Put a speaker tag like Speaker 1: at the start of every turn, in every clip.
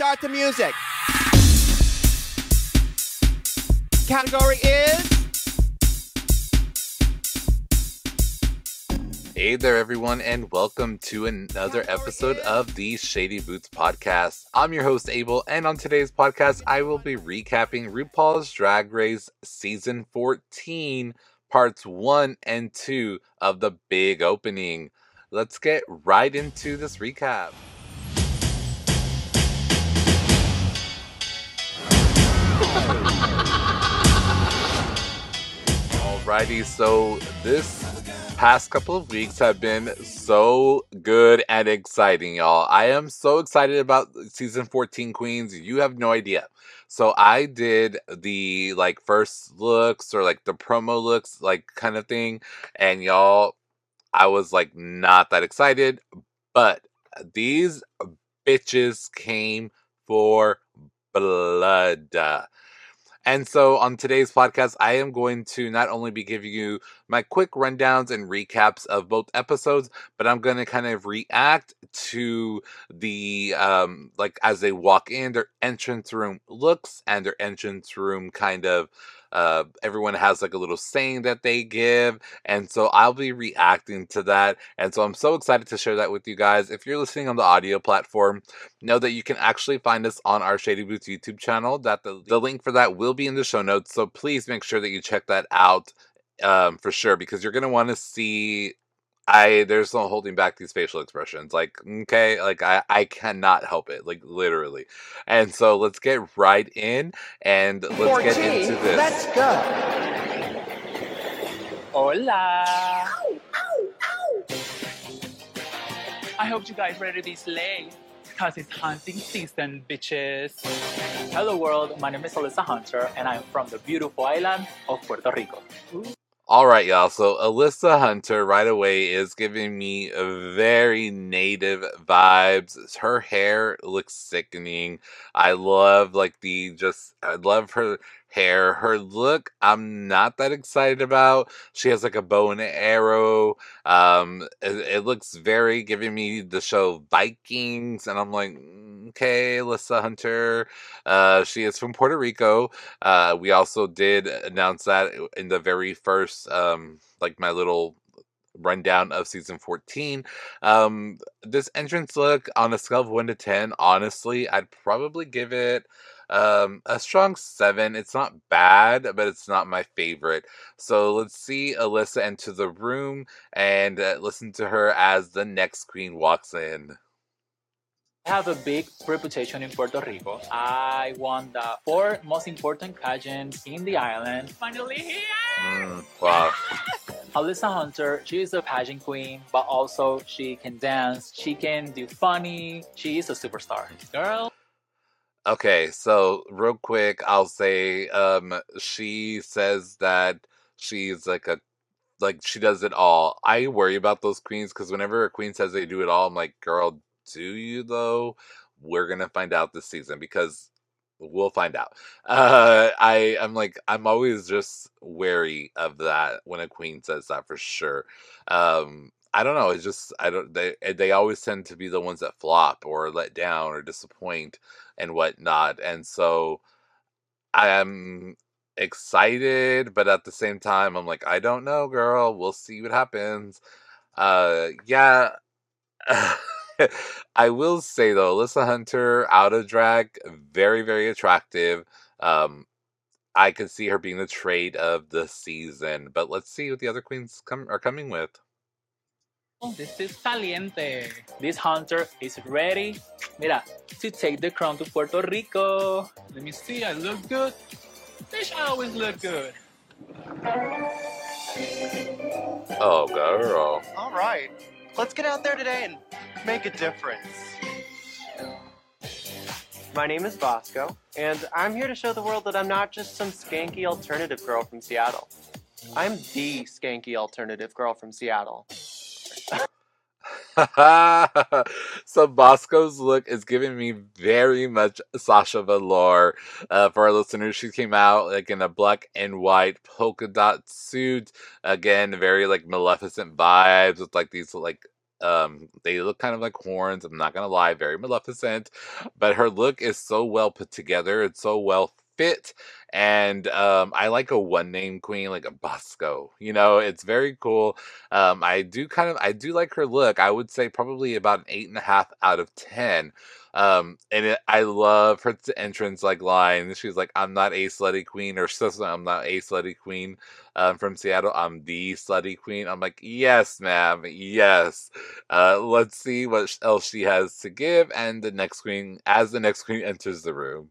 Speaker 1: start the music. Category is.
Speaker 2: Hey there, everyone, and welcome to another episode of the Shady Boots podcast. I'm your host, Abel, and on today's podcast, I will be recapping RuPaul's Drag Race Season 14, Parts 1 and 2 of the big opening. Let's get right into this recap. Alrighty, so this past couple of weeks have been so good and exciting, y'all. I am so excited about season 14 Queens. You have no idea. So I did the like first looks or like the promo looks, like kind of thing. And y'all, I was like not that excited, but these bitches came for blood. And so on today's podcast, I am going to not only be giving you my quick rundowns and recaps of both episodes, but I'm going to kind of react to the, um, like as they walk in, their entrance room looks and their entrance room kind of uh, everyone has like a little saying that they give. And so I'll be reacting to that. And so I'm so excited to share that with you guys. If you're listening on the audio platform, know that you can actually find us on our Shady Boots YouTube channel. That the, the link for that will be in the show notes. So please make sure that you check that out um, for sure because you're going to want to see I there's no holding back these facial expressions. Like, okay, like I I cannot help it. Like literally. And so let's get right in and let's 14, get into this.
Speaker 1: Let's go.
Speaker 3: Hola. Ow, ow, ow. I hope you guys ready to be slay. Cause it's hunting season, bitches. Hello world, my name is Alyssa Hunter and I'm from the beautiful island of Puerto Rico. Ooh.
Speaker 2: All right, y'all. So Alyssa Hunter right away is giving me very native vibes. Her hair looks sickening. I love like the just I love her hair. Her look, I'm not that excited about. She has like a bow and arrow. Um, it, it looks very giving me the show Vikings, and I'm like, mm, okay, Alyssa Hunter. Uh, she is from Puerto Rico. Uh, we also did announce that in the very first, um, like my little rundown of season 14. Um, this entrance look on a scale of 1 to 10, honestly, I'd probably give it um, a strong seven. It's not bad, but it's not my favorite. So let's see Alyssa enter the room and uh, listen to her as the next queen walks in.
Speaker 3: I have a big reputation in Puerto Rico. I won the four most important pageants in the island. Finally here!
Speaker 2: Mm, wow.
Speaker 3: Alyssa Hunter, she is a pageant queen, but also she can dance, she can do funny, she is a superstar. Girl.
Speaker 2: Okay, so real quick, I'll say um she says that she's like a like she does it all. I worry about those queens because whenever a queen says they do it all, I'm like, girl, do you though? We're gonna find out this season because we'll find out. Uh, I I'm like I'm always just wary of that when a queen says that for sure. Um, I don't know. It's just I don't. They they always tend to be the ones that flop or let down or disappoint and whatnot. And so I am excited, but at the same time, I'm like, I don't know, girl. We'll see what happens. Uh, yeah. I will say though, Alyssa Hunter out of drag, very very attractive. Um, I can see her being the trade of the season, but let's see what the other queens come are coming with.
Speaker 3: Oh, this is caliente. This hunter is ready, mira, to take the crown to Puerto Rico. Let me see, I look good. Fish always look good.
Speaker 2: Oh, girl.
Speaker 4: All right, let's get out there today and make a difference. My name is Bosco, and I'm here to show the world that I'm not just some skanky alternative girl from Seattle. I'm the skanky alternative girl from Seattle.
Speaker 2: so Bosco's look is giving me very much Sasha Velour. Uh, for our listeners, she came out like in a black and white polka dot suit. Again, very like Maleficent vibes with like these like Um, they look kind of like horns. I'm not gonna lie, very Maleficent, but her look is so well put together. It's so well fit, and um, I like a one name queen, like a Bosco. You know, it's very cool. Um, I do kind of, I do like her look. I would say probably about an eight and a half out of ten. Um, and it, I love her entrance like line. She's like, "I'm not a slutty queen," or "I'm not a slutty queen." Um, from Seattle, I'm the slutty queen. I'm like, yes, ma'am, yes. Uh, let's see what else she has to give. And the next queen, as the next queen enters the room.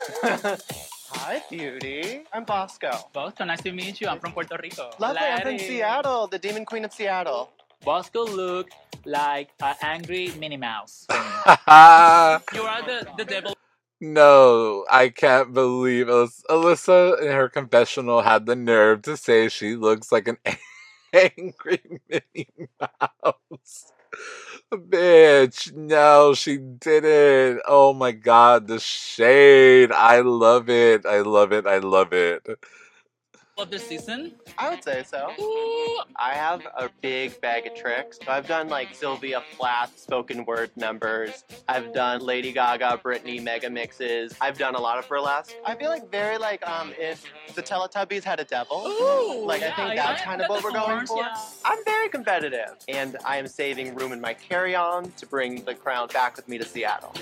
Speaker 4: Hi, beauty. I'm Bosco.
Speaker 3: Bosco, nice to meet you. I'm from Puerto Rico.
Speaker 4: Lovely, I'm from Seattle, the Demon Queen of Seattle.
Speaker 3: Bosco look like an angry Minnie Mouse. you are the, the devil.
Speaker 2: no, I can't believe Alyssa, Alyssa in her confessional had the nerve to say she looks like an angry Minnie Mouse. Bitch, no, she didn't. Oh my god, the shade. I love it. I love it. I love it.
Speaker 3: Of the season.
Speaker 4: I would say so.
Speaker 3: Ooh,
Speaker 4: I have a big bag of tricks. So I've done like Sylvia Plath spoken word numbers. I've done Lady Gaga, Britney mega mixes. I've done a lot of burlesque. I feel like very like um if the Teletubbies had a devil.
Speaker 3: Ooh,
Speaker 4: Like, I think that's
Speaker 3: I
Speaker 4: kind of what we're going for.
Speaker 3: yeah.
Speaker 4: I'm very competitive, and I am saving room in my carry-on to bring the crown back with me to Seattle.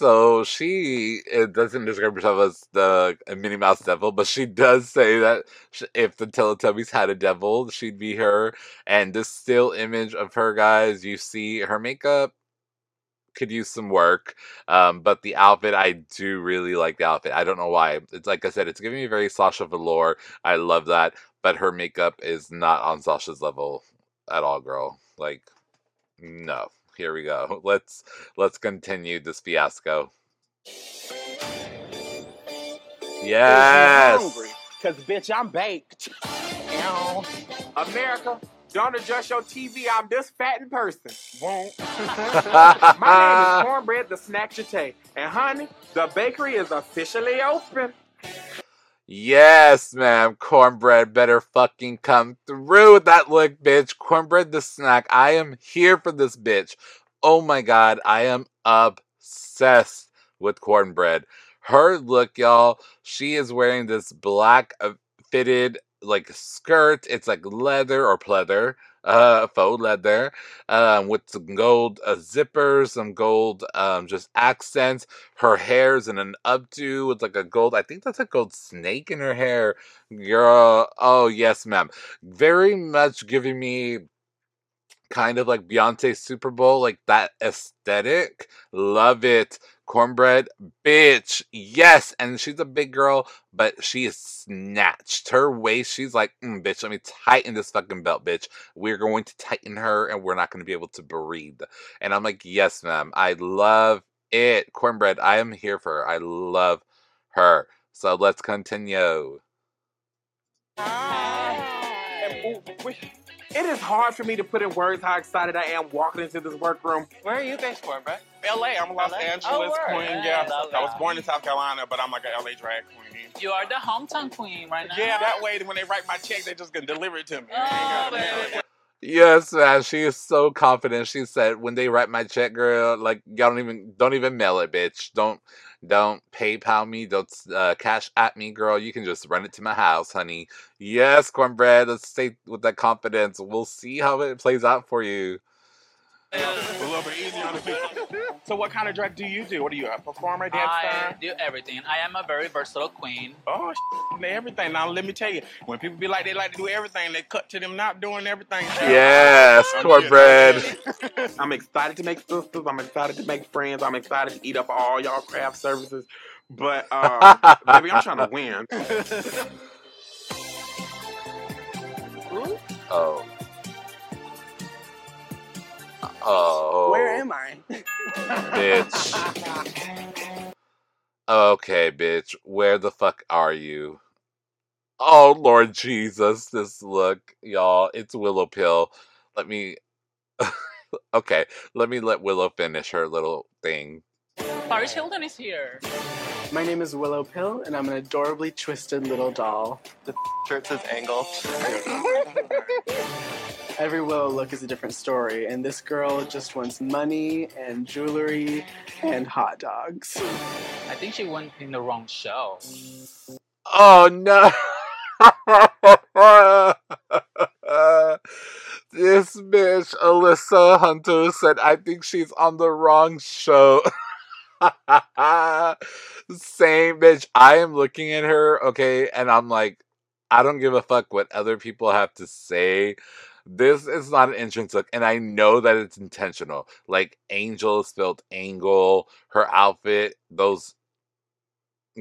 Speaker 2: So she doesn't describe herself as the Minnie Mouse devil, but she does say that if the Teletubbies had a devil, she'd be her. And this still image of her, guys, you see her makeup could use some work, um, but the outfit I do really like the outfit. I don't know why. It's like I said, it's giving me very Sasha Velour. I love that, but her makeup is not on Sasha's level at all, girl. Like, no. Here we go. Let's let's continue this fiasco. Yes.
Speaker 5: Cause bitch, I'm baked. Ow. America, don't adjust your TV. I'm this fat in person. Won't. My name is Cornbread the Snack Jeté. And honey, the bakery is officially open.
Speaker 2: Yes, ma'am. Cornbread better fucking come through with that look, bitch. Cornbread the snack. I am here for this bitch. Oh my god, I am obsessed with cornbread. Her look, y'all. She is wearing this black uh, fitted like skirt. It's like leather or pleather, uh, faux leather, there um, with some gold uh, zippers, some gold um, just accents. Her hair's in an updo with like a gold. I think that's a gold snake in her hair, girl. Oh yes, ma'am. Very much giving me kind of like Beyonce Super Bowl, like that aesthetic. Love it. Cornbread, bitch. Yes. And she's a big girl, but she is snatched. Her waist, she's like, mm, bitch, let me tighten this fucking belt, bitch. We're going to tighten her and we're not going to be able to breathe. And I'm like, yes, ma'am. I love it. Cornbread, I am here for her. I love her. So let's continue.
Speaker 5: And, ooh, we- It is hard for me to put in words how excited I am walking into this workroom.
Speaker 4: Where are you based, Cornbread?
Speaker 5: LA, I'm a Los
Speaker 4: LA?
Speaker 5: Angeles
Speaker 4: Oh,
Speaker 5: queen.
Speaker 3: Yeah,
Speaker 5: Yeah, I was born in South Carolina, but I'm like a LA drag queen.
Speaker 3: You are the hometown queen right now.
Speaker 5: Yeah, that way when they write my check, they just gonna deliver it to me.
Speaker 3: Oh, baby.
Speaker 2: Yes, man. She is so confident. She said, "When they write my check, girl, like y'all don't even don't even mail it, bitch. Don't don't PayPal me. Don't uh, cash at me, girl. You can just run it to my house, honey. Yes, cornbread. Let's stay with that confidence. We'll see how it plays out for you.
Speaker 5: A little bit easier on the people. So, what kind of drag do you do? What are you, a performer, dance
Speaker 3: I do everything. I am a very versatile queen.
Speaker 5: Oh, everything. Now, let me tell you, when people be like they like to do everything, they cut to them not doing everything.
Speaker 2: Yes,
Speaker 5: I'm
Speaker 2: cornbread.
Speaker 5: I'm excited to make sisters. I'm excited to make friends. I'm excited to eat up all y'all craft services. But, uh, baby, I'm trying to win.
Speaker 2: Oh. Oh.
Speaker 5: Where am I?
Speaker 2: bitch? Okay, bitch. Where the fuck are you? Oh Lord Jesus, this look, y'all. It's Willow Pill. Let me. okay, let me let Willow finish her little thing.
Speaker 3: Paris Hilton is here.
Speaker 6: My name is Willow Pill, and I'm an adorably twisted little doll.
Speaker 4: The shirt says angle.
Speaker 6: every Willow look is a different story, and this girl just wants money and jewelry and hot dogs.
Speaker 3: I think she went in the wrong show.
Speaker 2: Oh no. this bitch, Alyssa Hunter, said, I think she's on the wrong show. Same bitch. I am looking at her, okay, and I'm like, I don't give a fuck what other people have to say. This is not an entrance look, and I know that it's intentional. Like Angel spelled angle, her outfit, those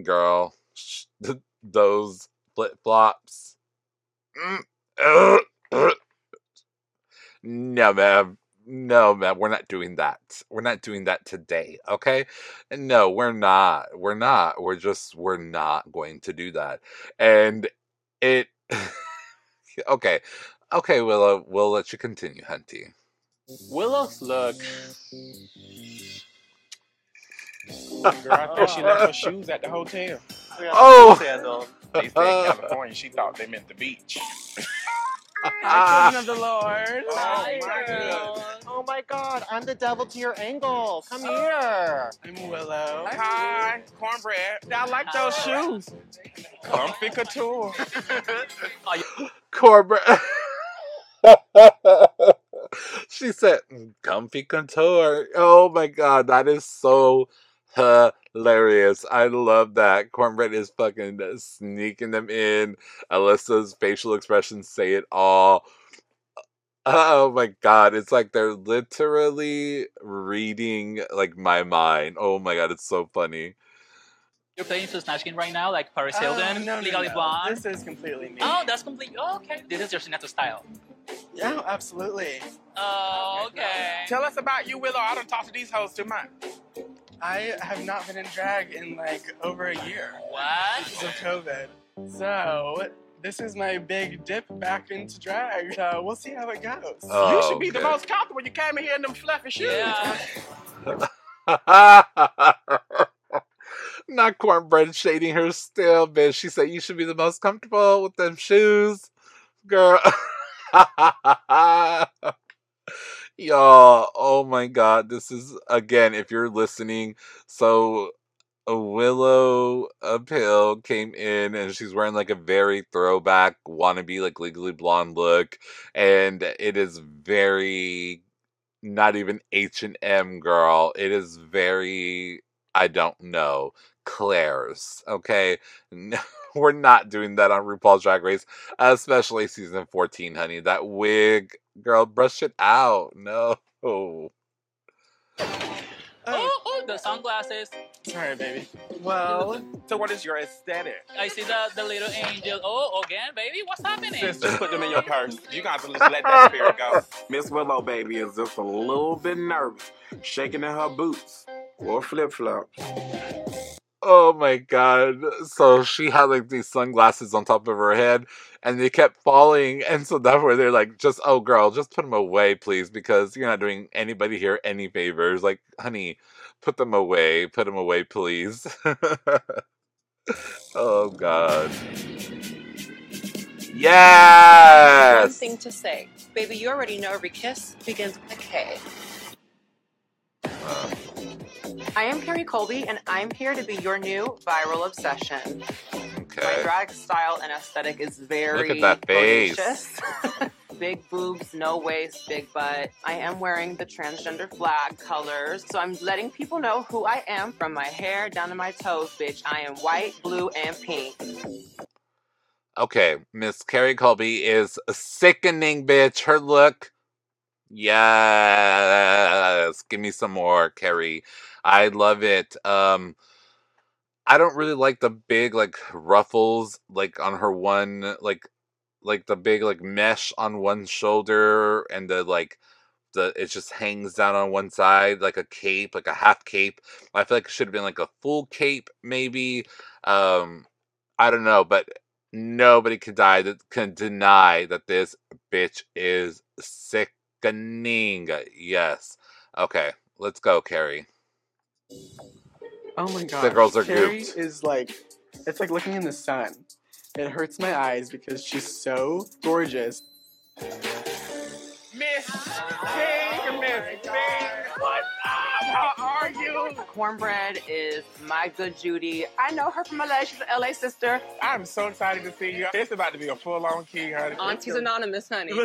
Speaker 2: girl, sh- those flip flops. Mm. No, ma'am. No, ma'am. We're not doing that. We're not doing that today. Okay? No, we're not. We're not. We're just, we're not going to do that. And it, okay. Okay, Willow, we'll let you continue, Hunty.
Speaker 5: Willow's look. Girl, I thought she left her shoes at the hotel.
Speaker 2: Oh!
Speaker 4: Sandals.
Speaker 5: They stay in California. She thought they meant the beach. Hi, children of the Lord. Oh
Speaker 4: Hi,
Speaker 5: my
Speaker 4: girl.
Speaker 5: goodness.
Speaker 4: Oh my god, I'm the devil to your angle. Come here.
Speaker 6: I'm Willow.
Speaker 5: Hi, cornbread. I like those shoes. Comfy couture.
Speaker 2: Corbett. she said, comfy contour. Oh my god, that is so hilarious. I love that. Cornbread is fucking sneaking them in. Alyssa's facial expressions say it all. Uh, oh my god, it's like they're literally reading like my mind. Oh my god, it's so funny.
Speaker 3: You're playing to Snatch Game right now, like Paris
Speaker 6: Uh,
Speaker 3: Hilton,
Speaker 6: no, no,
Speaker 3: Legally
Speaker 6: no.
Speaker 3: Blonde.
Speaker 6: This is completely me.
Speaker 3: Oh, that's complete. Oh, okay. This is your signature style.
Speaker 6: Yeah, absolutely.
Speaker 3: Oh, okay.
Speaker 5: Tell us about you, Willow. I don't talk to these hoes too much.
Speaker 6: I have not been in drag in like over a year
Speaker 3: What?
Speaker 6: because of COVID. So this is my big dip back into drag. So we'll see how it goes.
Speaker 2: Oh,
Speaker 5: you should be the most comfortable. You came in here in them fluffy shoes.
Speaker 3: Yeah.
Speaker 2: Not cornbread shading her still, bitch. She said you should be the most comfortable with them shoes, girl. Y'all, oh my god, this is again. If you're listening, so a Willow Pill came in and she's wearing like a very throwback wannabe like legally blonde look, and it is very not even H and M girl. It is very I don't know Claire's. Okay, no, we're not doing that on RuPaul's Drag Race, especially season fourteen, honey. That wig, girl, brush it out. No.
Speaker 3: Oh, oh, oh, the sunglasses.
Speaker 6: Sorry, baby. Well,
Speaker 5: So what is your aesthetic?
Speaker 3: I see the, the little angel. Oh, again, baby. What's happening?
Speaker 5: Sis, just put them in your purse. You got to just let that spirit go. Miss Willow, baby, is just a little bit nervous, shaking in her boots or flip flops.
Speaker 2: Oh my god. So she had like these sunglasses on top of her head and they kept falling. And so that's where they're like, just, oh girl, just put them away, please, because you're not doing anybody here any favors. Like, honey, put them away. Put them away, please. oh god.
Speaker 7: Yeah, one
Speaker 2: Yes!
Speaker 7: thing to say. Baby, you already know every kiss begins with a K. I am Kerri Colby, and I'm here to be your new viral obsession.
Speaker 2: Okay.
Speaker 7: My drag style and aesthetic is very
Speaker 2: Look at that face.
Speaker 7: big boobs, no waist, big butt. I am wearing the transgender flag colors, so I'm letting people know who I am from my hair down to my toes, bitch. I am white, blue, and pink.
Speaker 2: Okay, Miss Kerri Colby is a sickening, bitch. Her look. Yes. Give me some more, Kerri. I love it. Um I don't really like the big like ruffles like on her one like like the big like mesh on one shoulder and the like the it just hangs down on one side like a cape, like a half cape. I feel like it should have been like a full cape maybe. Um I don't know, but nobody can die that can deny that this bitch is sickening. Yes. Okay, let's go, Kerri.
Speaker 6: Oh my god.
Speaker 2: The girls are
Speaker 6: Carrie
Speaker 2: gooped.
Speaker 6: is like, it's like looking in the sun. It hurts my eyes because she's so gorgeous.
Speaker 5: Miss King, Miss King. What's up? Ah, how are you?
Speaker 7: Cornbread is my good Judy. I know her from LA. She's an LA sister.
Speaker 5: I'm so excited to see you. It's about to be a full-on king, honey.
Speaker 7: Auntie's Anonymous, honey.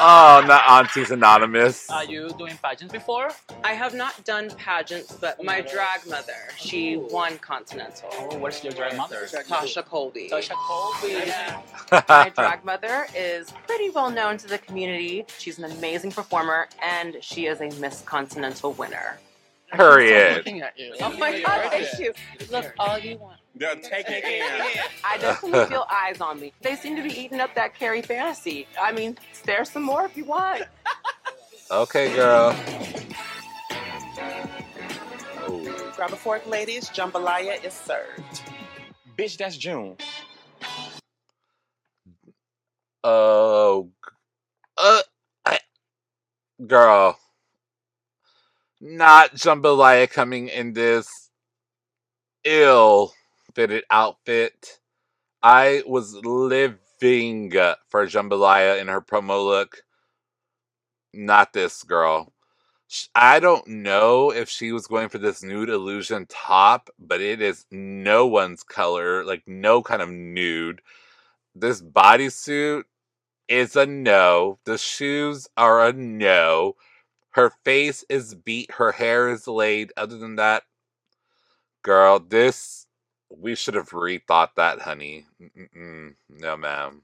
Speaker 2: Oh, not Auntie's Anonymous.
Speaker 3: Are you doing pageants before?
Speaker 7: I have not done pageants, but my drag mother, she won Continental.
Speaker 3: Oh, what's your drag mother?
Speaker 7: Tasha Colby.
Speaker 3: Tasha Colby.
Speaker 7: My drag mother is pretty well known to the community. She's an amazing performer, and she is a Miss Continental winner.
Speaker 2: Hurry it.
Speaker 3: Looking at you.
Speaker 7: Oh my God, thank you. Look, all you want.
Speaker 5: They're taking it in.
Speaker 7: I definitely feel eyes on me. They seem to be eating up that Kerri fantasy. I mean, stare some more if you want.
Speaker 2: Okay, girl. Ooh.
Speaker 8: Grab a fork, ladies. Jambalaya is served.
Speaker 5: Bitch, that's June.
Speaker 2: Oh, g- uh, I, girl, not jambalaya coming in this ill fitted outfit. I was living for jambalaya in her promo look. Not this girl. I don't know if she was going for this nude illusion top, but it is no one's color, like no kind of nude. This bodysuit is a no. The shoes are a no. Her face is beat. Her hair is laid. Other than that, girl, this we should have rethought that, honey. Mm-mm. No, ma'am.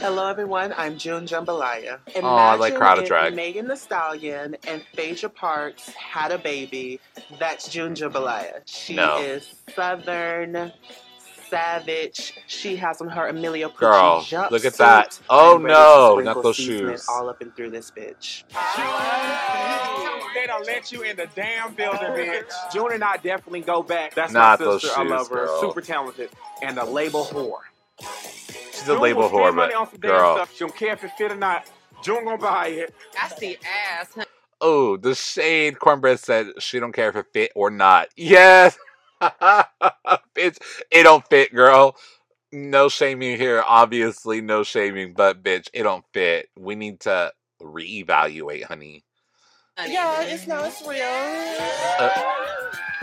Speaker 8: Hello, everyone. I'm June Jambalaya.
Speaker 2: Oh, I like
Speaker 8: Imagine
Speaker 2: crowd
Speaker 8: if
Speaker 2: drag.
Speaker 8: Megan Thee Stallion and Phaedra Parks had a baby. That's June Jambalaya. She
Speaker 2: No.
Speaker 8: is Southern, savage. She has on her Emilio Pucci
Speaker 2: Girl,
Speaker 8: jumpsuit.
Speaker 2: look at that. Oh,
Speaker 8: and ready to
Speaker 2: no,
Speaker 8: sprinkle
Speaker 2: not those shoes.
Speaker 8: All up and through this bitch.
Speaker 5: They don't let you in the damn building, bitch. June and I definitely go back. That's
Speaker 2: Not
Speaker 5: my
Speaker 2: those
Speaker 5: sister. I love her.
Speaker 2: girl.
Speaker 5: Super talented. And a label whore.
Speaker 2: She's a
Speaker 5: June
Speaker 2: label
Speaker 5: will spend
Speaker 2: whore,
Speaker 5: money
Speaker 2: but
Speaker 5: on some
Speaker 2: girl.
Speaker 5: stuff. She don't care if it fit or not. June gonna buy it.
Speaker 7: I see ass.
Speaker 2: Oh, the shade cornbread said she don't care if it fit or not. Yes, bitch, it don't fit, girl. No shaming here, obviously, no shaming, but bitch, it don't fit. We need to reevaluate, honey.
Speaker 8: Yeah, it's not, it's real.
Speaker 2: Uh,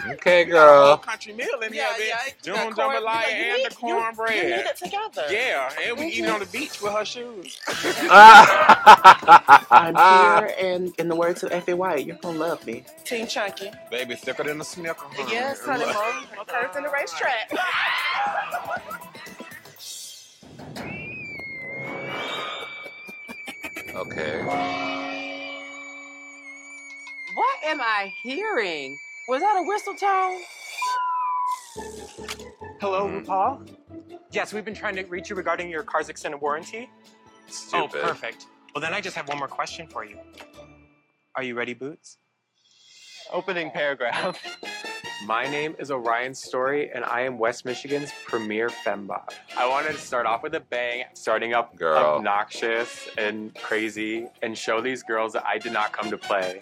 Speaker 2: Okay,
Speaker 5: You got
Speaker 2: girl.
Speaker 5: country meal in
Speaker 8: Yeah,
Speaker 5: here,
Speaker 8: yeah,
Speaker 5: bitch.
Speaker 8: you
Speaker 5: June
Speaker 8: corn-
Speaker 5: jambalaya
Speaker 8: you-
Speaker 5: and
Speaker 8: you-
Speaker 5: the cornbread.
Speaker 8: You, you need it together.
Speaker 5: Yeah, and we eating on the mm-hmm. beach with her shoes.
Speaker 8: I'm here, and in the words of Effie White, you're gonna love me. Team Chunky.
Speaker 5: Baby, thicker than a snicker. honey.
Speaker 8: Yes, honey, more, more curves in the racetrack.
Speaker 2: okay.
Speaker 7: What am I hearing? Was that a whistle tone?
Speaker 9: Hello,
Speaker 2: Mhm.
Speaker 9: RuPaul? Yes, we've been trying to reach you regarding your car's extended warranty.
Speaker 2: Stupid.
Speaker 9: Oh, perfect. Well, then I just have one more question for you. Are you ready, Boots?
Speaker 4: Opening paragraph.
Speaker 10: My name is Orion Story, and I am West Michigan's premier fembot. I wanted to start off with a bang, starting up
Speaker 2: Girl.
Speaker 10: obnoxious and crazy, and show these girls that I did not come to play.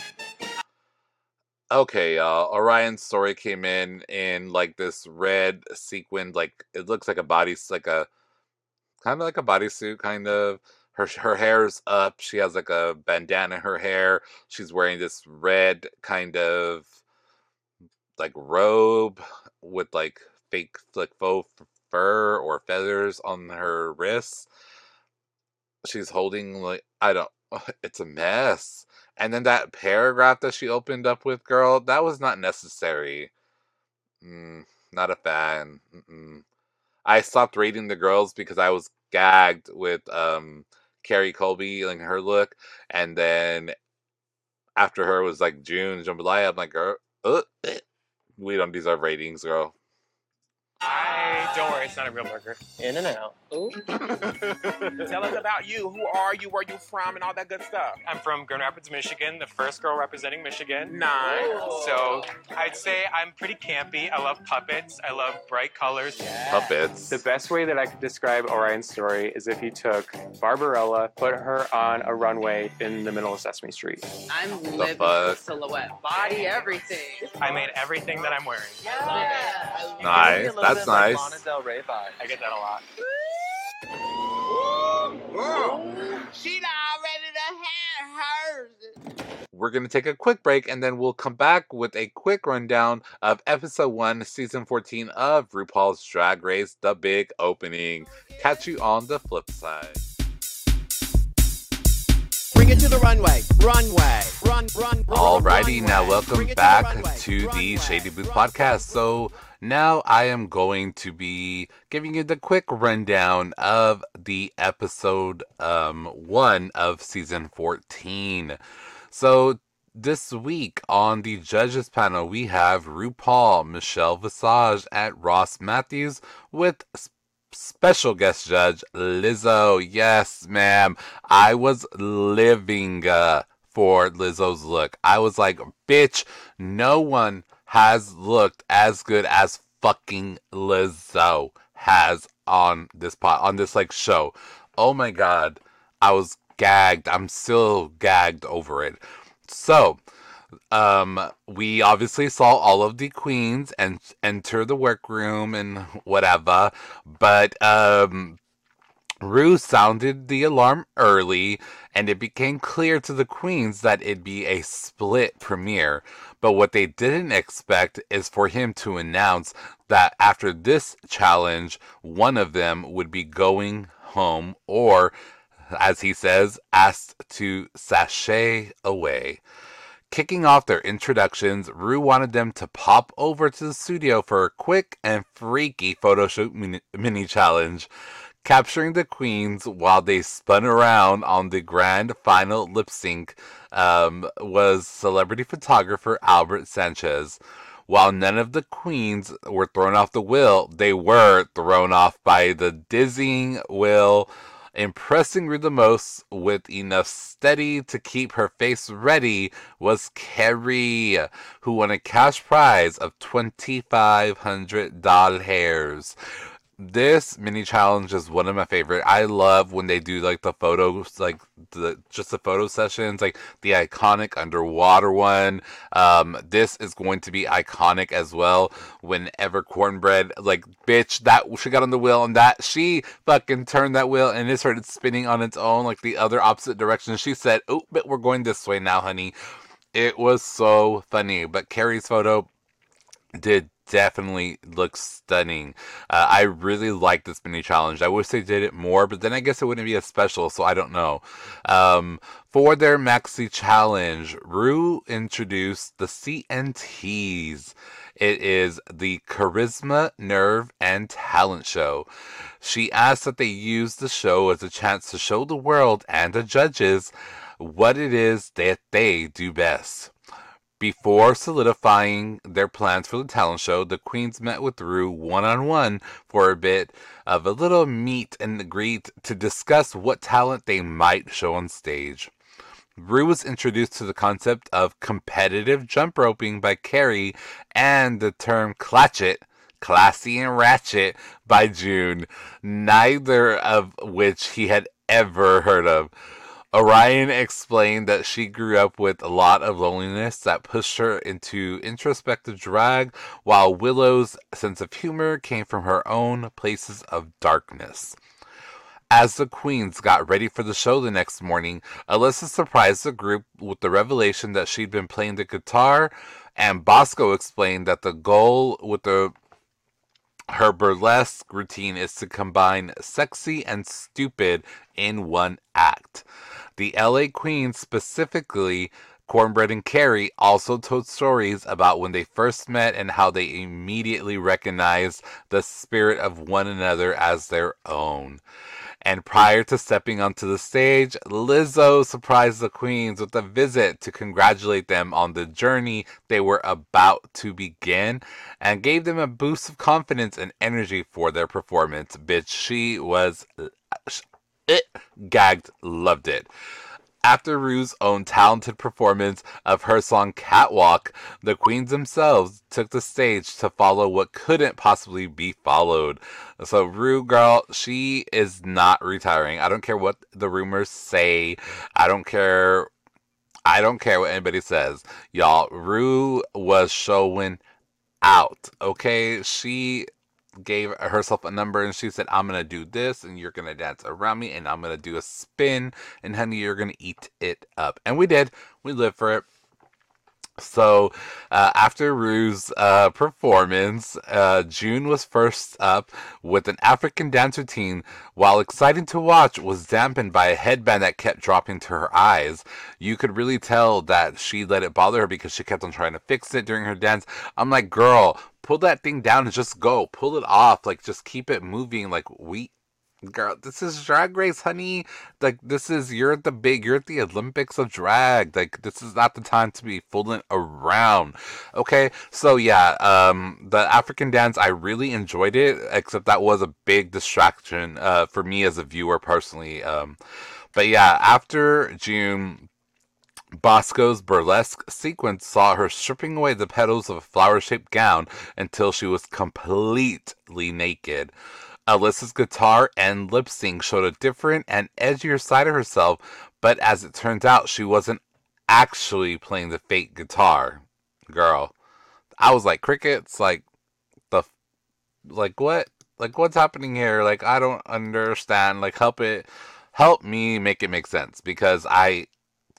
Speaker 2: Okay, y'all. Orion's story came in in like this red sequined, like it looks like a body, like a kind of like a bodysuit, kind of. Her her hair's up. She has like a bandana in her hair. She's wearing this red kind of like robe with like fake like faux fur or feathers on her wrists. She's holding like I don't. It's a mess. And then that paragraph that she opened up with, girl, that was not necessary. Mm, not a fan. Mm-mm. I stopped rating the girls because I was gagged with um Kerri Colby and her look, and then after her was like June Jambalaya. I'm like, girl, uh, eh, we don't deserve ratings, girl.
Speaker 9: I don't worry, it's not a real burger.
Speaker 4: In and out.
Speaker 5: Tell us about you. Who are you? Where you from? And all that good stuff.
Speaker 9: I'm from Grand Rapids, Michigan, the first girl representing Michigan.
Speaker 5: Nice.
Speaker 9: So I'd say I'm pretty campy. I love puppets. I love bright colors.
Speaker 2: Puppets.
Speaker 10: The best way that I could describe Orion's story is if you took Barbarella, put her on a runway in the middle of Sesame Street.
Speaker 7: I'm living for silhouette, body, everything.
Speaker 9: I made everything that I'm wearing.
Speaker 2: Nice. That's nice.
Speaker 4: Lana Del Rey vibe.
Speaker 9: I get that a lot.
Speaker 5: She already
Speaker 8: hers.
Speaker 2: We're going to take a quick break and then we'll come back with a quick rundown of episode 1, season 14 of RuPaul's Drag Race The Big Opening. Catch you on the flip side.
Speaker 1: Bring it to the runway. Runway. Run, run, run.
Speaker 2: Alrighty, now welcome
Speaker 1: Bring it to the
Speaker 2: back to the
Speaker 1: Runway.
Speaker 2: Shady Boots podcast. So now I am going to be giving you the quick rundown of the episode um one of season 14. So this week on the judges panel, we have RuPaul, Michelle Visage, and Ross Mathews with special guest judge Lizzo. Yes, ma'am. I was living uh, for Lizzo's look. I was like, bitch, no one has looked as good as fucking Lizzo has on this pot on this like show. Oh my god. I was gagged. I'm still gagged over it. So, um, we obviously saw all of the queens and enter the workroom and whatever, but um, Rue sounded the alarm early, and it became clear to the queens that it'd be a split premiere. But what they didn't expect is for him to announce that after this challenge, one of them would be going home or, as he says, asked to sashay away. Kicking off their introductions, Rue wanted them to pop over to the studio for a quick and freaky photo shoot mini, mini challenge, capturing the queens while they spun around on the grand final lip sync. Um, was celebrity photographer Albert Sanchez. While none of the queens were thrown off the wheel, they were thrown off by the dizzying wheel Impressing Rue the most with enough steady to keep her face ready was Kerri, who won a cash prize of $2,500. This mini challenge is one of my favorite. I love when they do like the photos, like the just the photo sessions, like the iconic underwater one. Um, this is going to be iconic as well. Whenever cornbread, like bitch, that she got on the wheel and that she fucking turned that wheel and it started spinning on its own, like the other opposite direction. She said, "Oh, but we're going this way now, honey." It was so funny. But Kerri's photo did definitely looks stunning. Uh, I really like this mini challenge. I wish they did it more, but then I guess it wouldn't be as special, so I don't know. Um, for their maxi challenge, Rue introduced the CNTs. It is the Charisma, Nerve, and Talent Show. She asked that they use the show as a chance to show the world and the judges what it is that they do best. Before solidifying their plans for the talent show, the queens met with Rue one on one for a bit of a little meet and greet to discuss what talent they might show on stage. Rue was introduced to the concept of competitive jump roping by Kerri and the term clatchet, classy and ratchet, by June, neither of which he had ever heard of. Orion explained that she grew up with a lot of loneliness that pushed her into introspective drag, while Willow's sense of humor came from her own places of darkness. As the queens got ready for the show the next morning, Alyssa surprised the group with the revelation that she'd been playing the guitar, and Bosco explained that the goal with the her burlesque routine is to combine sexy and stupid in one act. The LA Queens, specifically Cornbread and Kerri, also told stories about when they first met and how they immediately recognized the spirit of one another as their own. And prior to stepping onto the stage, Lizzo surprised the queens with a visit to congratulate them on the journey they were about to begin and gave them a boost of confidence and energy for their performance. Bitch, she was uh, it gagged, loved it. After Rue's own talented performance of her song Catwalk, the queens themselves took the stage to follow what couldn't possibly be followed. So, Rue, girl, she is not retiring. I don't care what the rumors say. I don't care. I don't care what anybody says. Y'all, Rue was showing out. Okay? She gave herself a number and she said, I'm going to do this and you're going to dance around me and I'm going to do a spin and honey, you're going to eat it up. And we did. We lived for it. So, uh, after Rue's uh, performance, uh, June was first up with an African dance routine. While exciting to watch, was dampened by a headband that kept dropping to her eyes. You could really tell that she let it bother her because she kept on trying to fix it during her dance. I'm like, girl, pull that thing down and just go. Pull it off. Like, just keep it moving. Like, we girl this is drag race honey like this is you're at the big you're at the olympics of drag like this is not the time to be fooling around okay so yeah um the african dance i really enjoyed it except that was a big distraction uh for me as a viewer personally um but yeah after june Bosco's burlesque sequence saw her stripping away the petals of a flower shaped gown until she was completely naked. Alyssa's guitar and lip sync showed a different and edgier side of herself, but as it turns out, she wasn't actually playing the fake guitar. Girl, I was like, crickets, like, the, like, what? Like, what's happening here? Like, I don't understand. Like, help it, help me make it make sense because I,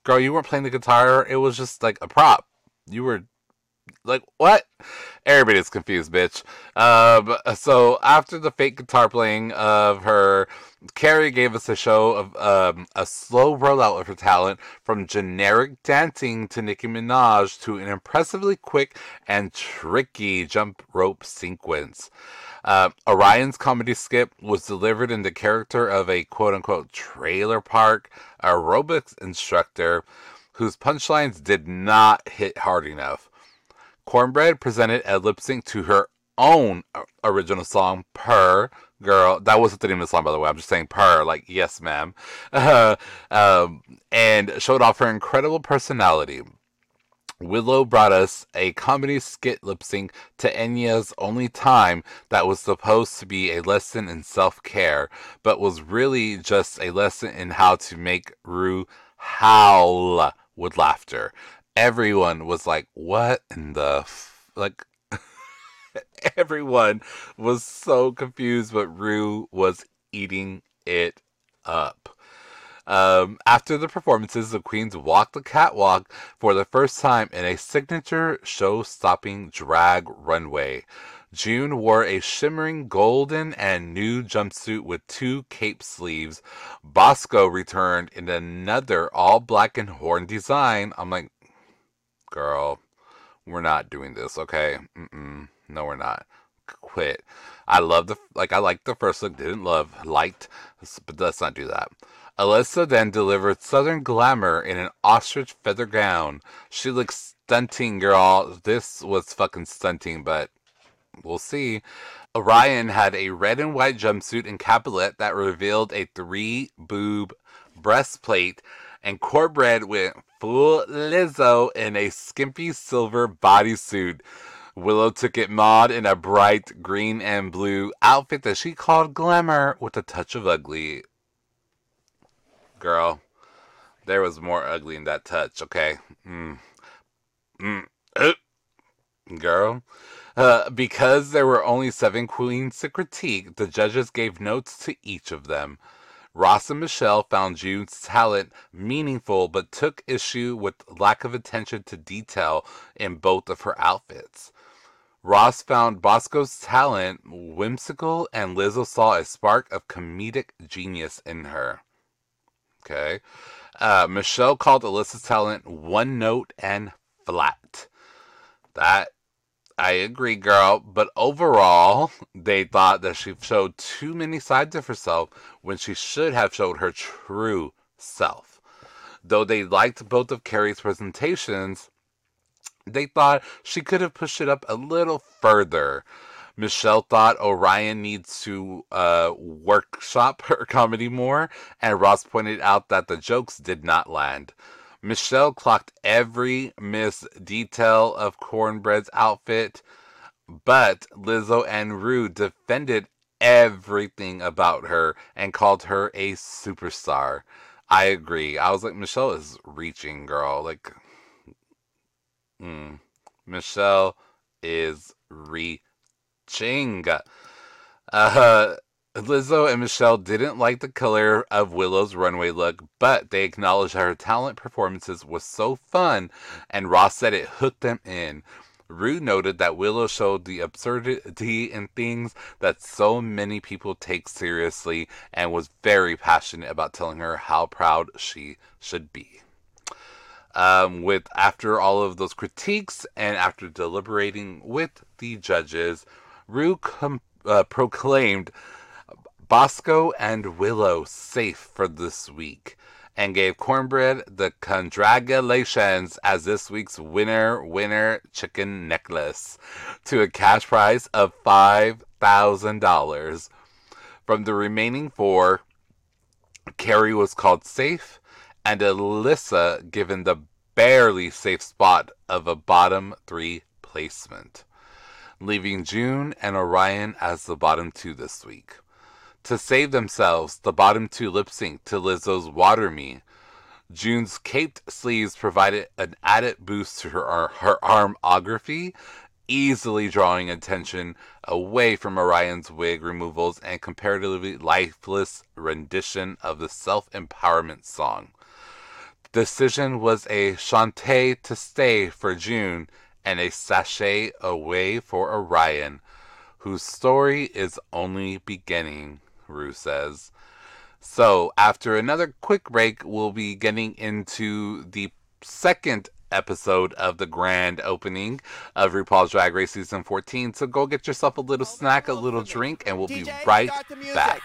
Speaker 2: girl, you weren't playing the guitar. It was just like a prop. You were like what? Everybody's confused, bitch. Um, so after the fake guitar playing of her, Kerri gave us a show of um, a slow rollout of her talent from generic dancing to Nicki Minaj to an impressively quick and tricky jump rope sequence. Uh, Orion's comedy skip was delivered in the character of a quote unquote trailer park aerobics instructor whose punchlines did not hit hard enough. Cornbread presented a lip sync to her own original song, Purr Girl. That wasn't the name of the song, by the way. I'm just saying Purr, like, yes, ma'am. Uh, um, and showed off her incredible personality. Willow brought us a comedy skit lip sync to Enya's Only Time that was supposed to be a lesson in self care, but was really just a lesson in how to make Rue howl with laughter everyone was like, "What in the f-? like?" everyone was so confused, but Rue was eating it up. Um, after the performances, the queens walked the catwalk for the first time in a signature show-stopping drag runway. June wore a shimmering golden and nude jumpsuit with two cape sleeves. Bosco returned in another all black and horn design. I'm like, girl, we're not doing this, okay? Mm-mm. No, we're not. Quit. I love the like. I liked the first look. Didn't love liked, but let's not do that. Alyssa then delivered Southern glamour in an ostrich feather gown. She looked stunting, girl. This was fucking stunting, but we'll see. Orion had a red and white jumpsuit and capelet that revealed a three boob breastplate, and Cornbread went full Lizzo in a skimpy silver bodysuit. Willow took it mod in a bright green and blue outfit that she called glamour with a touch of ugly. Girl, there was more ugly in that touch, okay? Mm. Mm. Uh. Girl. Uh, because there were only seven queens to critique, the judges gave notes to each of them. Ross and Michelle found June's talent meaningful but took issue with lack of attention to detail in both of her outfits. Ross found Bosco's talent whimsical and Lizzo saw a spark of comedic genius in her. Okay. Uh, Michelle called Alyssa's talent one note and flat. That I agree, girl. But overall, they thought that she showed too many sides of herself when she should have showed her true self. Though they liked both of Kerri's presentations, they thought she could have pushed it up a little further. Michelle thought Orion needs to uh, workshop her comedy more, and Ross pointed out that the jokes did not land. Michelle clocked every missed detail of Cornbread's outfit, but Lizzo and Rue defended everything about her and called her a superstar. I agree. I was like, Michelle is reaching, girl. Like, mm, Michelle is reaching. Uh, Lizzo and Michelle didn't like the color of Willow's runway look, but they acknowledged her talent performances was so fun, and Ross said it hooked them in. Rue noted that Willow showed the absurdity in things that so many people take seriously and was very passionate about telling her how proud she should be. Um, with after all of those critiques and after deliberating with the judges, Rue com- uh, proclaimed Bosco and Willow safe for this week and gave Kornbread the congratulations as this week's winner winner chicken necklace to a cash prize of $5,000. From the remaining four, Kerri was called safe and Alyssa given the barely safe spot of a bottom three placement, leaving June and Orion as the bottom two this week. To save themselves, the bottom two lip sync to Lizzo's Water Me. June's caped sleeves provided an added boost to her, her armography, easily drawing attention away from Orion's wig removals and comparatively lifeless rendition of the self empowerment song. The decision was a Shantay to stay for June and a sashay away for Orion, whose story is only beginning. Rue says. So, after another quick break, we'll be getting into the second episode of the grand opening of RuPaul's Drag Race Season 14. So, go get yourself a little snack, a little drink, and we'll be right back.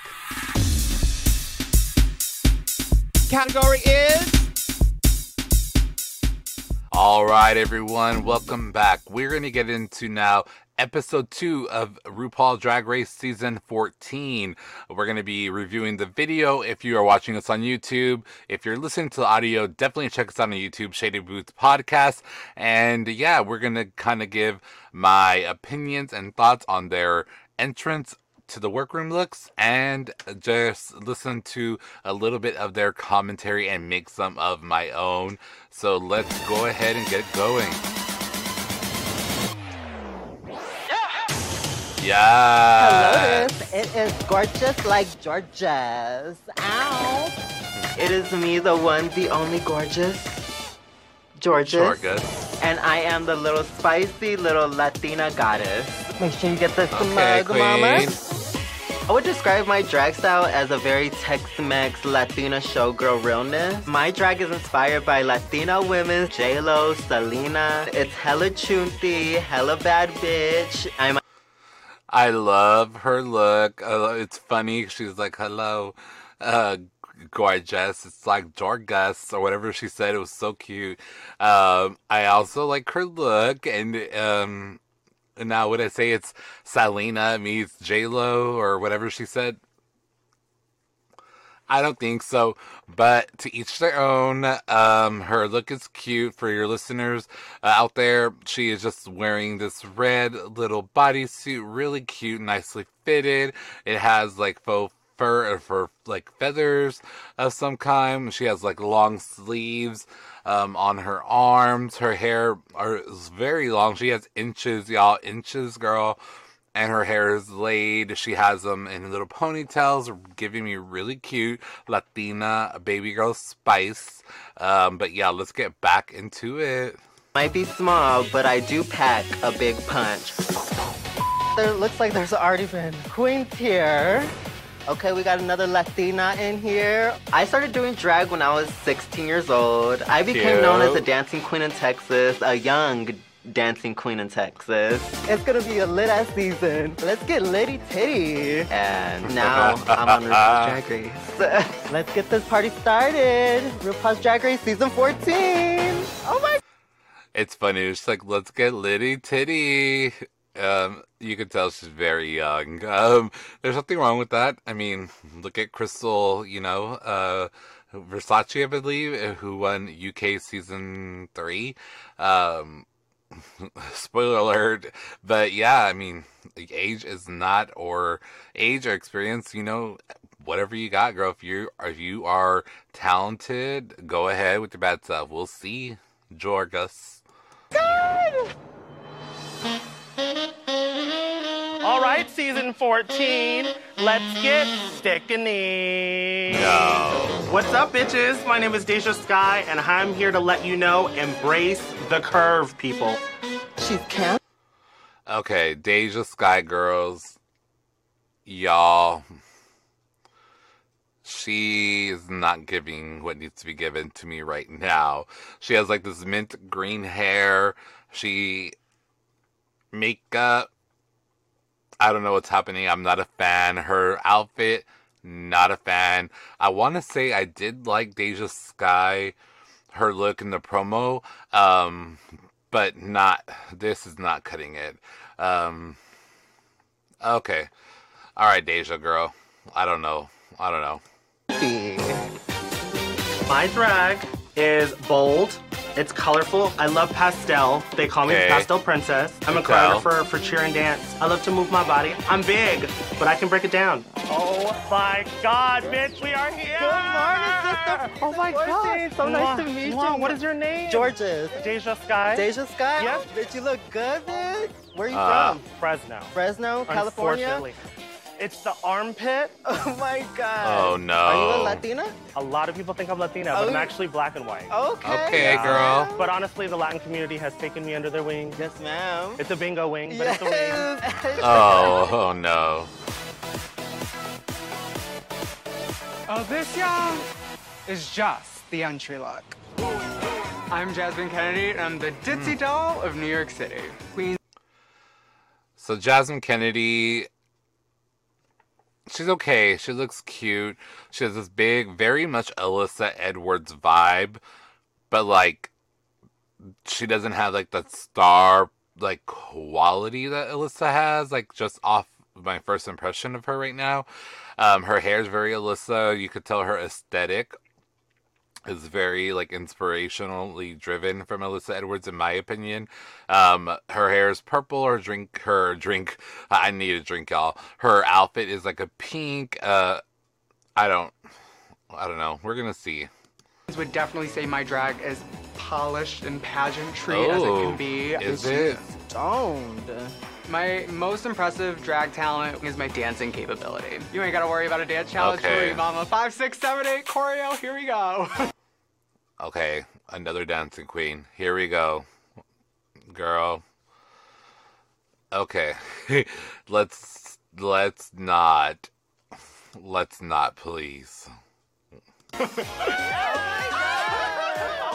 Speaker 1: Category is.
Speaker 2: All right, everyone, welcome back. We're going to get into now episode two of RuPaul Drag Race season 14. We're going to be reviewing the video if you are watching us on YouTube. If you're listening to the audio, definitely check us out on the YouTube, Shady Boots Podcast. And yeah, we're going to kind of give my opinions and thoughts on their entrance to the workroom looks and just listen to a little bit of their commentary and make some of my own. So let's go ahead and get going. Yeah.
Speaker 11: Hello, it is gorgeous like Georgia's. Ow.
Speaker 12: It is me, the one, the only gorgeous. Jorgeous.
Speaker 2: Jorgeous.
Speaker 12: And I am the little spicy little Latina goddess. Make sure you get this
Speaker 2: Okay,
Speaker 12: mug, mama. I would describe my drag style as a very Tex-Mex Latina showgirl realness. My drag is inspired by Latina women, J-Lo, Selena. It's hella chunty, hella bad bitch. I'm
Speaker 2: I love her look. Uh, it's funny. She's like, hello, uh, gorgeous. It's like Jorgeous or whatever she said. It was so cute. Um, I also like her look. And um, now, would I say it's Selena meets J-Lo or whatever she said? I don't think so, but to each their own. Um, her look is cute for your listeners uh, out there. She is just wearing this red little bodysuit, really cute, nicely fitted. It has like faux fur or like feathers of some kind. She has like long sleeves um, on her arms. Her hair are, is very long. She has inches, y'all, inches, girl and her hair is laid. She has them in little ponytails, giving me really cute Latina baby girl spice. Um, but yeah, let's get back into it.
Speaker 12: Might be small, but I do pack a big punch. There looks like there's already been queens here. Okay, we got another Latina in here. I started doing drag when I was 16 years old. I became known as a dancing queen in Texas, a young dancing queen in Texas. It's gonna be a lit ass season. Let's get litty titty. And now I'm on RuPaul's Drag Race. Let's get this party started. RuPaul's Drag Race season 14. Oh my
Speaker 2: It's funny. It's like, let's get litty titty. Um, you can tell she's very young. Um, there's nothing wrong with that. I mean, look at Krystal, you know, uh, Versace, I believe, uh, who won UK season three. Um, spoiler alert. But yeah, I mean, age is not, or age or experience, you know, whatever you got, girl. If you if you are talented, go ahead with your bad self. We'll see, Jorgeous.
Speaker 3: All right,
Speaker 13: right, season 14. Let's get stickiny.
Speaker 2: No.
Speaker 13: What's up, bitches? My name is Deja Skye, and I'm here to let you know embrace the curve, people.
Speaker 11: She's camp.
Speaker 2: Okay, Deja Skye Girls, y'all. She is not giving what needs to be given to me right now. She has like this mint green hair. She makeup. I don't know what's happening. I'm not a fan. Her outfit, not a fan. I want to say I did like Deja Skye, her look in the promo, um, but not. This is not cutting it. Um, okay, all right, Deja girl. I don't know. I don't know.
Speaker 13: My drag is bold. It's colorful. I love pastel. They call me
Speaker 2: Okay.
Speaker 13: the pastel princess. I'm a
Speaker 2: Good tell.
Speaker 13: choreographer for cheer and dance. I love to move my body. I'm big, but I can break it down. Oh my God, bitch, we are here.
Speaker 11: Good morning, sister.
Speaker 13: Oh my
Speaker 11: Dorothy,
Speaker 13: God.
Speaker 11: So nice to meet
Speaker 13: mwah.
Speaker 11: you.
Speaker 13: What is your name?
Speaker 11: Jorgeous.
Speaker 13: Deja Skye.
Speaker 11: Deja Skye?
Speaker 13: Yes.
Speaker 11: Bitch, you look good, bitch. Where are you
Speaker 13: Uh,
Speaker 11: from?
Speaker 13: Fresno.
Speaker 11: Fresno, California?
Speaker 13: Unfortunately. It's the armpit.
Speaker 11: Oh my god.
Speaker 2: Oh no.
Speaker 11: Are you a Latina?
Speaker 13: A lot of people think I'm Latina, but I'm
Speaker 11: Oh.
Speaker 13: actually black and white.
Speaker 11: Okay.
Speaker 2: Okay, girl.
Speaker 13: But honestly, the Latin community has taken me under their wing.
Speaker 11: Yes, ma'am.
Speaker 13: It's a bingo wing, but it's a wing.
Speaker 11: Yes.
Speaker 2: Oh, oh no.
Speaker 14: Oh, this, y'all, is just the entry look. I'm Jasmine Kennedy, and I'm the ditzy hmm. doll of New York City. Queen.
Speaker 2: So Jasmine Kennedy, she's okay. She looks cute. She has this big, very much Alyssa Edwards vibe, but like she doesn't have like the star like quality that Alyssa has. Like just off my first impression of her right now, um, her hair is very Alyssa. You could tell her aesthetic is very like inspirationally driven from Alyssa Edwards, in my opinion. Um, her hair is purple. Her drink, her drink. I need a drink, y'all. Her outfit is like a pink. Uh, I don't, I don't know. We're gonna see.
Speaker 14: would definitely say my drag is polished and pageantry as it
Speaker 2: Oh,
Speaker 14: can be.
Speaker 2: is it?
Speaker 11: Stoned.
Speaker 14: My most impressive drag talent is my dancing capability. You ain't gotta worry about a dance challenge for
Speaker 2: Okay.
Speaker 14: me, mama. Five, six, seven, eight, choreo, here we go.
Speaker 2: Okay, another dancing queen. Here we go, girl. Okay, let's let's not. Let's not, please.
Speaker 13: Oh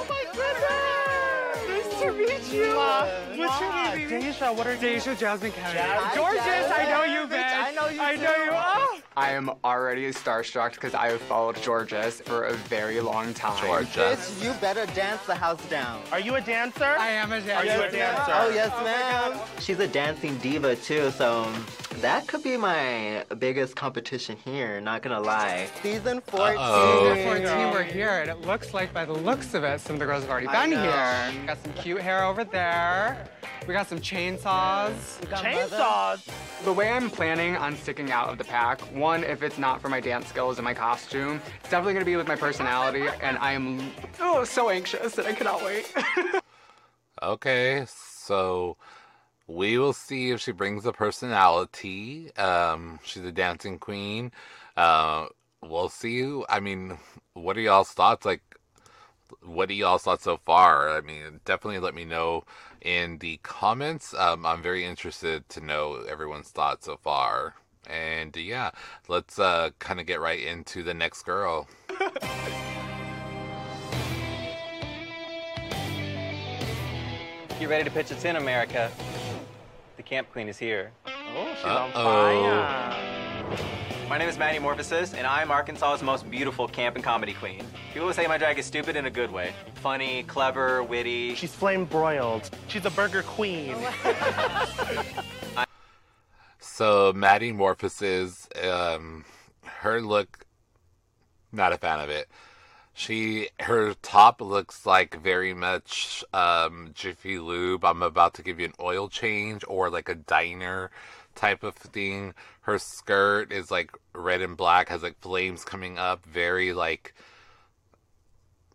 Speaker 13: my goodness! Nice to meet you. What's your name? Deja, what are you?
Speaker 14: Deja Jasmine Kennedy.
Speaker 13: Hi,
Speaker 14: Gorgeous, I know you,
Speaker 11: Bitch,
Speaker 14: bitch.
Speaker 11: I know you
Speaker 14: I know
Speaker 11: too.
Speaker 14: you. Oh. I am already starstruck because I have followed Jorgeous for a very long time.
Speaker 2: Georgia.
Speaker 11: Bitch, you better dance the house down.
Speaker 13: Are you a dancer?
Speaker 14: I am a dancer.
Speaker 13: Are
Speaker 14: dancer.
Speaker 13: you a dancer?
Speaker 11: Oh, yes, oh ma'am.
Speaker 12: She's a dancing diva too, so that could be my biggest competition here, not gonna lie.
Speaker 11: Season 14.
Speaker 2: Uh-oh.
Speaker 14: Season 14, we're here, and it looks like by the looks of it, some of the girls have already
Speaker 11: I
Speaker 14: been
Speaker 11: know.
Speaker 14: here. Got some cute hair over there. We got some chainsaws.
Speaker 13: Chainsaws.
Speaker 14: The way I'm planning on sticking out of the pack, one, if it's not for my dance skills and my costume, it's definitely gonna be with my personality, and I am oh so anxious that I cannot wait.
Speaker 2: Okay, so we will see if she brings a personality. Um, she's a dancing queen. Uh, we'll see. I mean, what are y'all's thoughts? Like, what are y'all thoughts so far? I mean, definitely let me know in the comments. Um, I'm very interested to know everyone's thoughts so far. And yeah, let's uh, kind of get right into the next girl.
Speaker 15: Get ready to pitch its in, America. The Camp Queen is here.
Speaker 13: Oh, she's
Speaker 2: on Uh-oh.
Speaker 13: fire.
Speaker 15: My name is Maddy Morphosis, and I'm Arkansas's most beautiful camp and comedy queen. People say my drag is stupid in a good way. Funny, clever, witty.
Speaker 13: She's flame broiled. She's a burger queen.
Speaker 2: So Maddy Morphosis, um, her look, not a fan of it. She, her top looks like very much um, Jiffy Lube. I'm about to give you an oil change or like a diner type of thing. Her skirt is like red and black, has like flames coming up, very like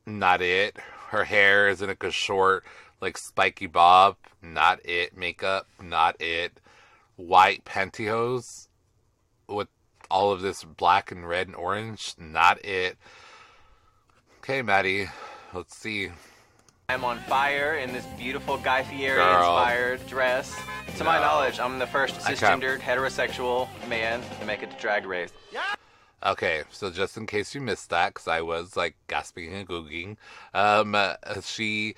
Speaker 2: not it. Her hair is in like a short, like spiky bob, not it. Makeup, not it. White pantyhose with all of this black and red and orange. Not it. Okay, Maddie. Let's see.
Speaker 15: I'm on fire in this beautiful Guy Fieri
Speaker 2: Girl.
Speaker 15: inspired dress. To my knowledge, I'm the first cisgendered heterosexual man to make it to Drag Race.
Speaker 2: Okay, so just in case you missed that, because I was like gasping and googling, um, uh, she,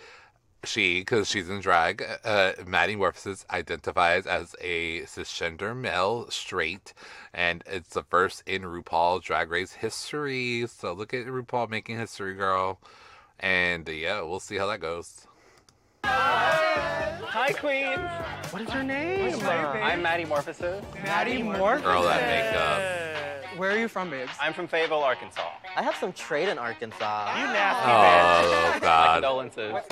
Speaker 2: she, because she's in drag, uh, Maddy Morphosis identifies as a cisgender male, straight, and it's the first in RuPaul Drag Race history. So look at RuPaul making history, girl. And uh, yeah, we'll see how that goes.
Speaker 15: Hi, Queens.
Speaker 6: What is her name?
Speaker 15: I'm Maddy Morphosis.
Speaker 13: Maddy Morphosis.
Speaker 2: Girl, that makeup.
Speaker 13: Where are you from, babes?
Speaker 15: I'm from Fayetteville, Arkansas.
Speaker 12: I have some trade in Arkansas.
Speaker 15: You nasty
Speaker 2: Oh,
Speaker 15: bitch.
Speaker 2: God.
Speaker 15: My condolences.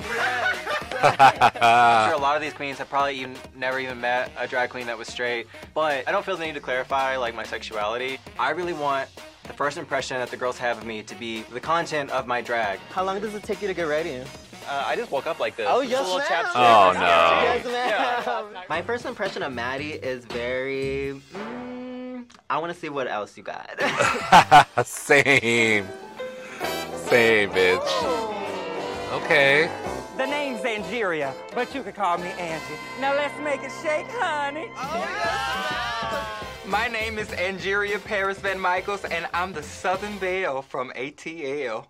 Speaker 15: I'm sure a lot of these queens have probably even never even met a drag queen that was straight, but I don't feel the need to clarify like my sexuality. I really want the first impression that the girls have of me to be the content of my drag.
Speaker 12: How long does it take you to get ready?
Speaker 15: Uh, I just woke up like this.
Speaker 12: Oh,
Speaker 15: Just
Speaker 12: yes,
Speaker 15: a little
Speaker 12: ma'am.
Speaker 2: Oh, no.
Speaker 12: Yes, ma'am.
Speaker 15: Yeah.
Speaker 12: My first impression of Maddie is very. Mm, I want to see what else you got.
Speaker 2: Same. Same, bitch. Oh. Okay.
Speaker 16: The name's Angeria, but you can call me Angie. Now let's make it shake, honey.
Speaker 17: Oh, My name is Angeria Paris Van Michaels, and I'm the Southern Belle from ATL.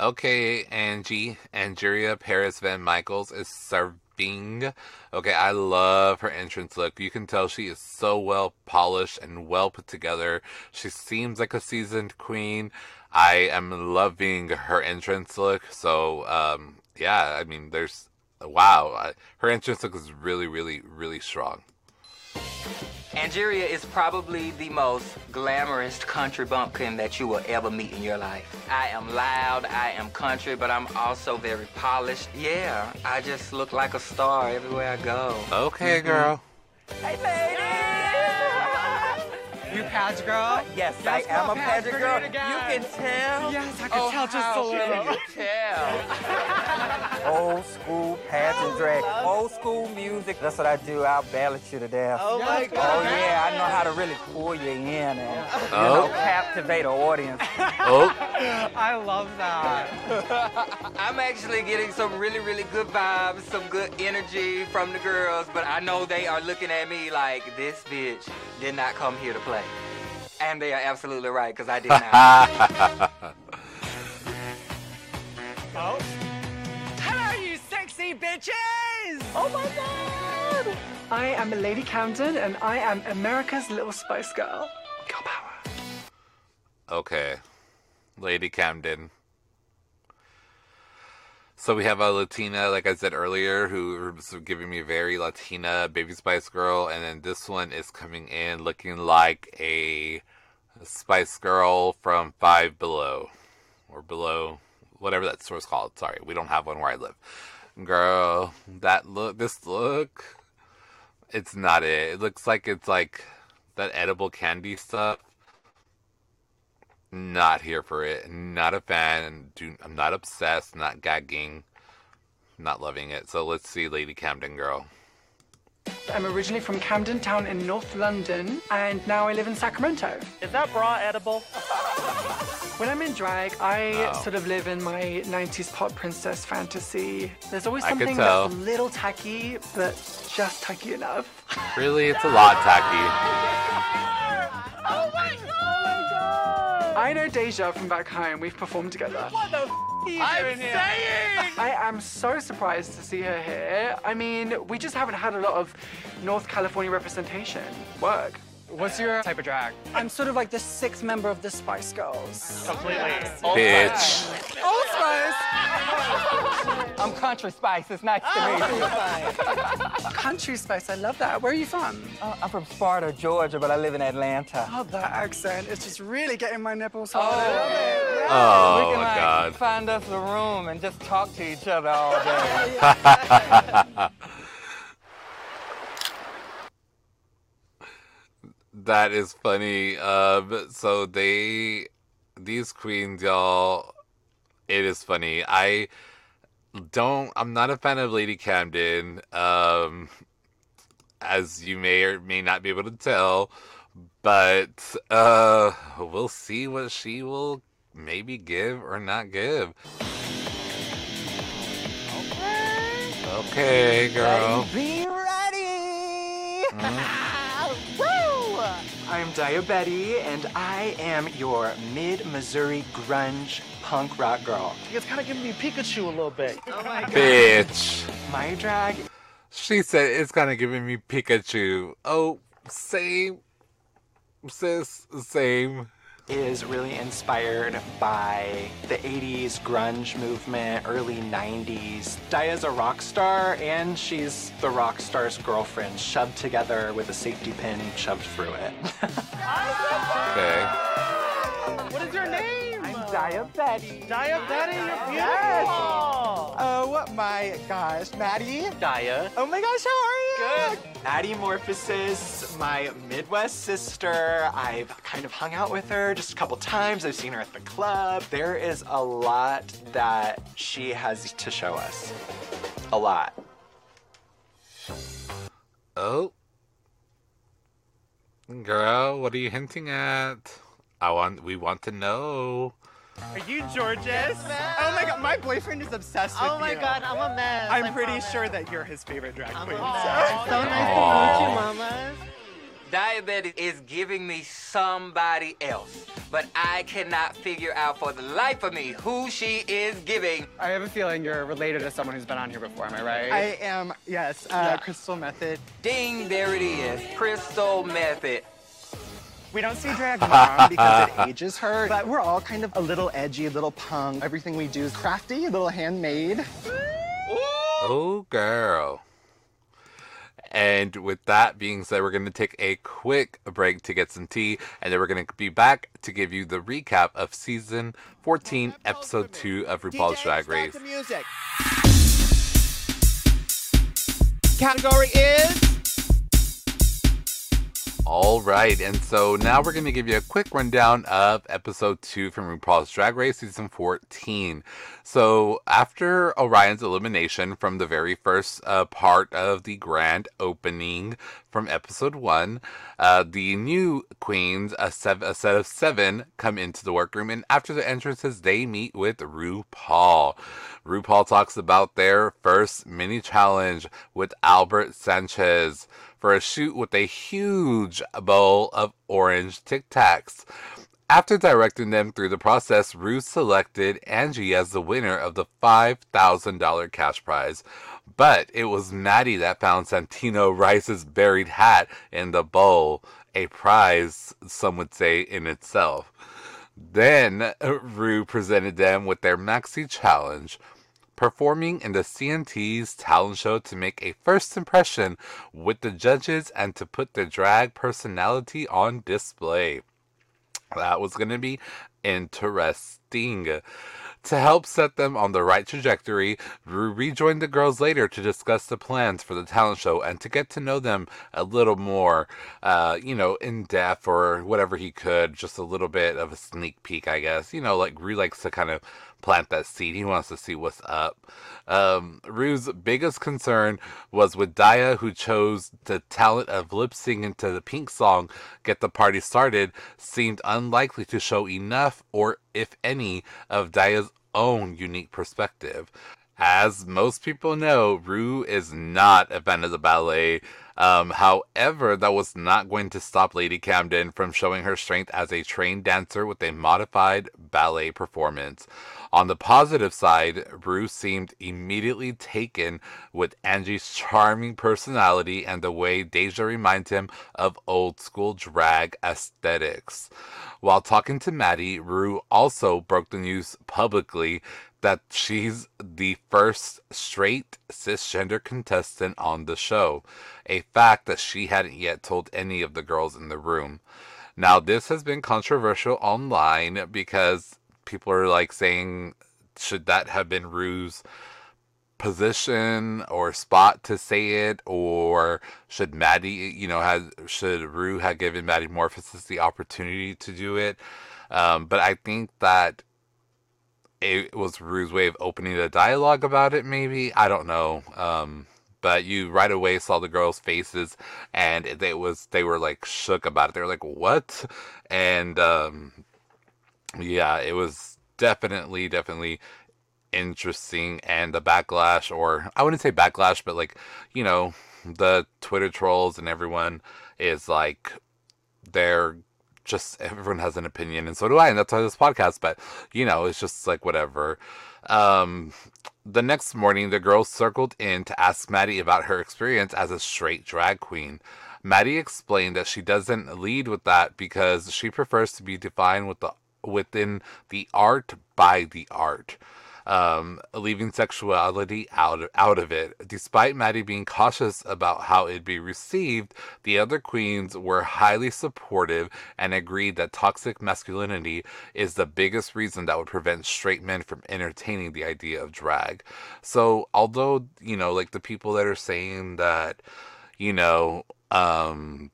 Speaker 2: Okay, Angie, Angeria Paris Van Michaels is serving. Okay, I love her entrance look. You can tell she is so well polished and well put together. She seems like a seasoned queen. I am loving her entrance look. So, um, yeah, I mean, there's wow, her entrance look is really, really, really strong.
Speaker 17: Angeria is probably the most glamorous country bumpkin that you will ever meet in your life. I am loud, I am country, but I'm also very polished. Yeah, I just look like a star everywhere I go.
Speaker 2: Okay, mm-hmm. girl.
Speaker 16: Hey, ladies!
Speaker 13: You pageant girl?
Speaker 16: Yes, I am a pageant girl. You can tell.
Speaker 13: Yes, I can
Speaker 16: Oh,
Speaker 13: tell just
Speaker 16: how
Speaker 13: a little.
Speaker 16: can you tell? Old school pageant oh, drag, old school music. That's what I do. I'll ballad you to death.
Speaker 12: Oh, my God.
Speaker 16: Oh yeah, I know how to really pull you in and you
Speaker 2: Oh.
Speaker 16: know captivate an audience.
Speaker 2: Oh.
Speaker 13: I love that.
Speaker 17: I'm actually getting some really, really good vibes, some good energy from the girls, but I know they are looking at me like this bitch did not come here to play. And they are absolutely right, because I did not.
Speaker 16: Oh.
Speaker 13: Hello, you sexy bitches!
Speaker 16: Oh my god!
Speaker 13: I am Lady Camden, and I am America's Little Spice Girl. Girl power.
Speaker 2: Okay. Lady Camden. So we have a Latina, like I said earlier, who was giving me very Latina Baby Spice Girl, and then this one is coming in looking like a Spice Girl from Five Below, or Below, whatever that store's called. Sorry, we don't have one where I live. Girl, that look, this look, it's not it. It looks like it's like that edible candy stuff not here for it. Not a fan. Do I'm not obsessed. Not gagging. Not loving it. So let's see, Lady Camden Girl.
Speaker 13: I'm originally from Camden Town in North London, and now I live in Sacramento.
Speaker 16: Is that bra edible?
Speaker 13: When I'm in drag, I
Speaker 2: Oh.
Speaker 13: sort of live in my 90s pop princess fantasy. There's always something that's a little tacky, but just tacky enough.
Speaker 2: Really, it's a lot tacky.
Speaker 16: Oh my god!
Speaker 13: I know Deja from back home. We've performed together.
Speaker 16: What the f- are you
Speaker 13: I'm
Speaker 16: doing here?
Speaker 13: saying! I am so surprised to see her here. I mean, we just haven't had a lot of North California representation. Work.
Speaker 14: What's your type of drag?
Speaker 18: I'm sort of like the sixth member of the Spice Girls.
Speaker 16: Completely.
Speaker 2: Bitch.
Speaker 18: Old Spice!
Speaker 16: I'm Country Spice. It's nice to meet you.
Speaker 18: Country Spice, I love that. Where are you from?
Speaker 16: Uh, I'm from Sparta, Georgia, but I live in Atlanta.
Speaker 18: Oh, that accent. It's just really getting my nipples
Speaker 16: Oh,
Speaker 18: hard.
Speaker 2: Oh,
Speaker 16: we can, like,
Speaker 2: God.
Speaker 16: Find us a room and just talk to each other all day.
Speaker 2: that is funny. Um, so they, these queens, y'all, it is funny. I don't. I'm not a fan of Lady Camden. Um, as you may or may not be able to tell. But uh, we'll see what she will maybe give or not give. Okay, girl.
Speaker 19: Be ready!
Speaker 2: Mm.
Speaker 19: Woo!
Speaker 20: I'm Daya Betty, and I am your mid-Missouri grunge punk rock girl.
Speaker 19: It's kind of giving me Pikachu a little bit. Oh my
Speaker 2: Bitch.
Speaker 20: My drag
Speaker 2: She said it's kind of giving me Pikachu. Oh, same. Sis, same.
Speaker 20: Is really inspired by the 80s grunge movement, early 90s. Daya's a rock star, and she's the rock star's girlfriend, shoved together with a safety pin shoved through it.
Speaker 2: Okay.
Speaker 19: What is your name?
Speaker 20: I'm Daya Betty.
Speaker 19: Diabetti, you're beautiful.
Speaker 20: Yes.
Speaker 19: Oh my gosh, Maddie.
Speaker 20: Daya.
Speaker 19: Oh my gosh, how are you?
Speaker 20: Good. Addie Morphosis, my Midwest sister. I've kind of hung out with her just a couple times. I've seen her at the club. There is a lot that she has to show us. A lot.
Speaker 2: Oh. Girl, what are you hinting at? I want we want to know.
Speaker 19: Are you Jorgeous? Oh my god, my boyfriend is obsessed with you.
Speaker 11: Oh my
Speaker 19: you.
Speaker 11: god, I'm a mess.
Speaker 19: I'm
Speaker 11: I
Speaker 19: pretty
Speaker 11: promise.
Speaker 19: sure that you're his favorite drag queen.
Speaker 11: so nice to meet you, mama.
Speaker 17: Daya Betty is giving me somebody else, but I cannot figure out for the life of me who she is giving.
Speaker 14: I have a feeling you're related to someone who's been on here before, am I right?
Speaker 19: I am, yes, uh, Crystal Methyd.
Speaker 17: Ding, there it is. Crystal Methyd.
Speaker 19: We don't see drag mom because it ages her, but we're all kind of a little edgy, a little punk. Everything we do is crafty, a little handmade.
Speaker 2: Oh, girl. And with that being said, we're going to take a quick break to get some tea, and then we're going to be back to give you the recap of season 14, episode 2 of RuPaul's Drag Race.
Speaker 1: Category is
Speaker 2: All right, and so now we're going to give you a quick rundown of episode 2 from RuPaul's Drag Race season 14. So, after Orion's elimination from the very first uh, part of the grand opening from episode 1, uh, the new queens, a, sev- a set of seven, come into the workroom, and after the entrances, they meet with RuPaul. RuPaul talks about their first mini challenge with Albert Sanchez for a shoot with a huge bowl of orange Tic Tacs. After directing them through the process, Rue selected Angie as the winner of the $5,000 cash prize. But it was Maddie that found Santino Rice's buried hat in the bowl, a prize, some would say, in itself. Then uh, Rue presented them with their maxi challenge, performing in the CNT's talent show to make a first impression with the judges and to put their drag personality on display. That was going to be interesting. To help set them on the right trajectory, Rue rejoined the girls later to discuss the plans for the talent show and to get to know them a little more, uh, you know, in depth or whatever he could. Just a little bit of a sneak peek, I guess. You know, like Rue likes to kind of plant that seed. He wants to see what's up. Um, Rue's biggest concern was with Daya, who chose the talent of lip singing to the Pink song Get the Party Started, seemed unlikely to show enough or, if any, of Daya's own unique perspective. As most people know, Rue is not a fan of the ballet. Um, however, that was not going to stop Lady Camden from showing her strength as a trained dancer with a modified ballet performance. On the positive side, Rue seemed immediately taken with Angie's charming personality and the way Deja reminds him of old school drag aesthetics. While talking to Maddie, Rue also broke the news publicly that she's the first straight cisgender contestant on the show, a fact that she hadn't yet told any of the girls in the room. Now, this has been controversial online because people are like saying, should that have been Rue's position or spot to say it, or should Maddie, you know, has should Rue have given Maddy Morphosis the opportunity to do it? Um, but I think that it was Rue's way of opening the dialogue about it. Maybe I don't know. Um, but you right away saw the girls' faces, and they was they were like shook about it. They were like, "What?" And um, yeah, it was definitely, definitely interesting. And the backlash, or I wouldn't say backlash, but like you know, the Twitter trolls and everyone is like they're just everyone has an opinion and so do I and that's why this podcast but you know it's just like whatever um the next morning the girls circled in to ask Maddie about her experience as a straight drag queen Maddie explained that she doesn't lead with that because she prefers to be defined with the within the art by the art um, leaving sexuality out of, out of it. Despite Maddie being cautious about how it'd be received, the other queens were highly supportive and agreed that toxic masculinity is the biggest reason that would prevent straight men from entertaining the idea of drag. So, although you know, like the people that are saying that, you know, um,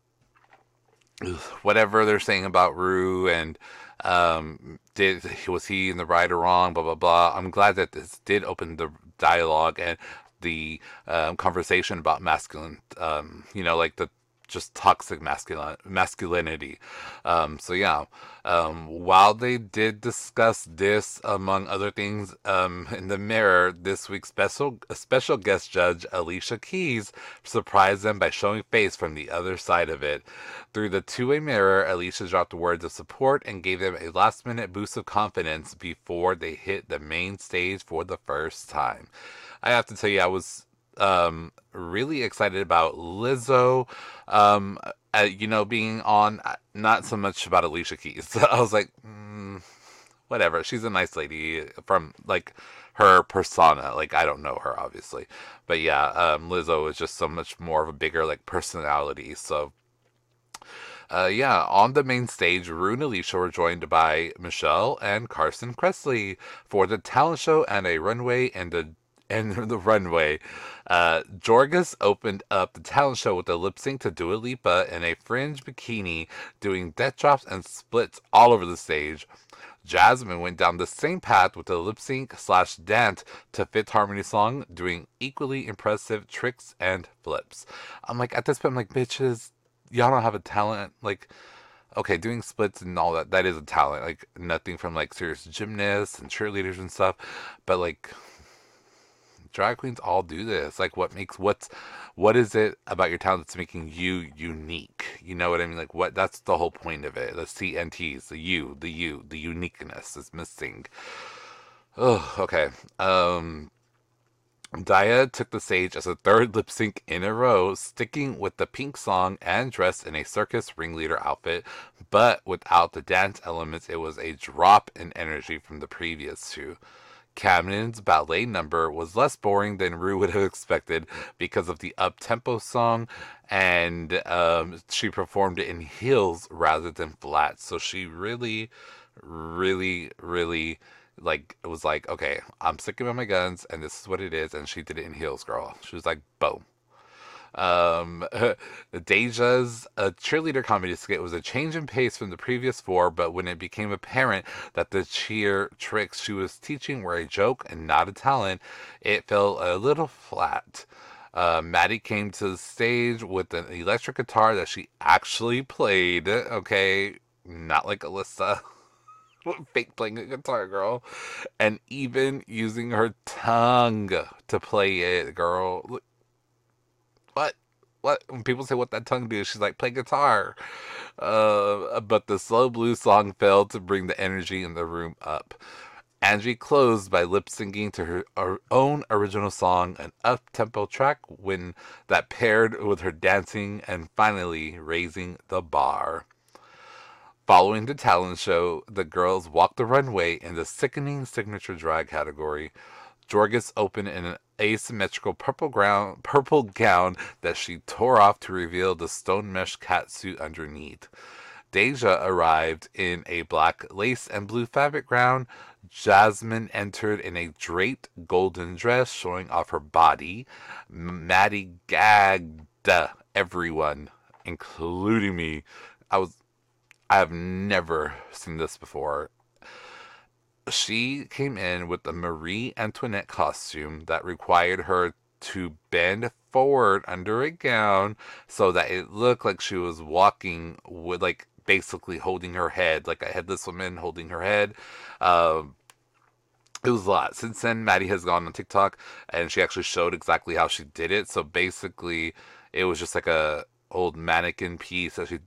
Speaker 2: whatever they're saying about Rue and um, did was he in the right or wrong? Blah blah blah. I'm glad that this did open the dialogue and the um, conversation about masculine. Um, you know, like the just toxic masculine masculinity. Um, so yeah, um, while they did discuss this among other things um, in the mirror, this week's special special guest judge Alicia Keys surprised them by showing face from the other side of it. Through the two-way mirror, Alicia dropped words of support and gave them a last-minute boost of confidence before they hit the main stage for the first time. I have to tell you, I was um, really excited about Lizzo. Um, uh, you know, being on, uh, not so much about Alicia Keys. I was like, mm, whatever. She's a nice lady from like her persona. Like I don't know her obviously, but yeah, um, Lizzo is just so much more of a bigger like personality. So. Uh, yeah, on the main stage, Rue and Alicia were joined by Michelle and Carson Kressley for the talent show and a runway and the and the runway. Uh, Jorgeous opened up the talent show with a lip sync to Dua Lipa in a fringe bikini, doing death drops and splits all over the stage. Jasmine went down the same path with a lip sync slash dance to Fifth Harmony song, doing equally impressive tricks and flips. I'm like, at this point, I'm like, bitches, y'all don't have a talent. Like, okay, doing splits and all that, that is a talent. Like, nothing from like serious gymnasts and cheerleaders and stuff. But like, drag queens all do this. Like, what makes what's what is it about your talent that's making you unique? You know what I mean? Like, what that's the whole point of it. The CNTs, the you, the you, the uniqueness is missing. Oh, okay. Um, Daya took the stage as a third lip sync in a row, sticking with the pink song and dressed in a circus ringleader outfit, but without the dance elements, it was a drop in energy from the previous two. Camden's ballet number was less boring than Rue would have expected because of the up tempo song, and um, she performed it in heels rather than flats. So she really, really, really like it was like, okay, I'm sticking with my guns, and this is what it is. And she did it in heels, girl. She was like, boom. Um, Deja's a cheerleader comedy skit was a change in pace from the previous four, but when it became apparent that the cheer tricks she was teaching were a joke and not a talent, it fell a little flat. Uh, Maddie came to the stage with an electric guitar that she actually played. Okay, not like Alyssa. fake playing a guitar, girl. And even using her tongue to play it, girl what? What? When people say what that tongue do, she's like, play guitar. Uh, but the slow blues song failed to bring the energy in the room up. Angie closed by lip syncing to her, her own original song, an up tempo track when that paired with her dancing and finally raising the bar. Following the talent show, the girls walked the runway in the sickening signature drag category. Jorgeous opened in an asymmetrical purple ground, purple gown that she tore off to reveal the stone mesh catsuit underneath. Deja arrived in a black lace and blue fabric gown. Jasmine entered in a draped golden dress showing off her body. Maddie gagged everyone, including me. I was I have never seen this before she came in with a Marie Antoinette costume that required her to bend forward under a gown so that it looked like she was walking with like basically holding her head, like a headless woman holding her head. Um, it was a lot. Since then, Maddie has gone on TikTok and she actually showed exactly how she did it. So basically, it was just like a old mannequin piece that she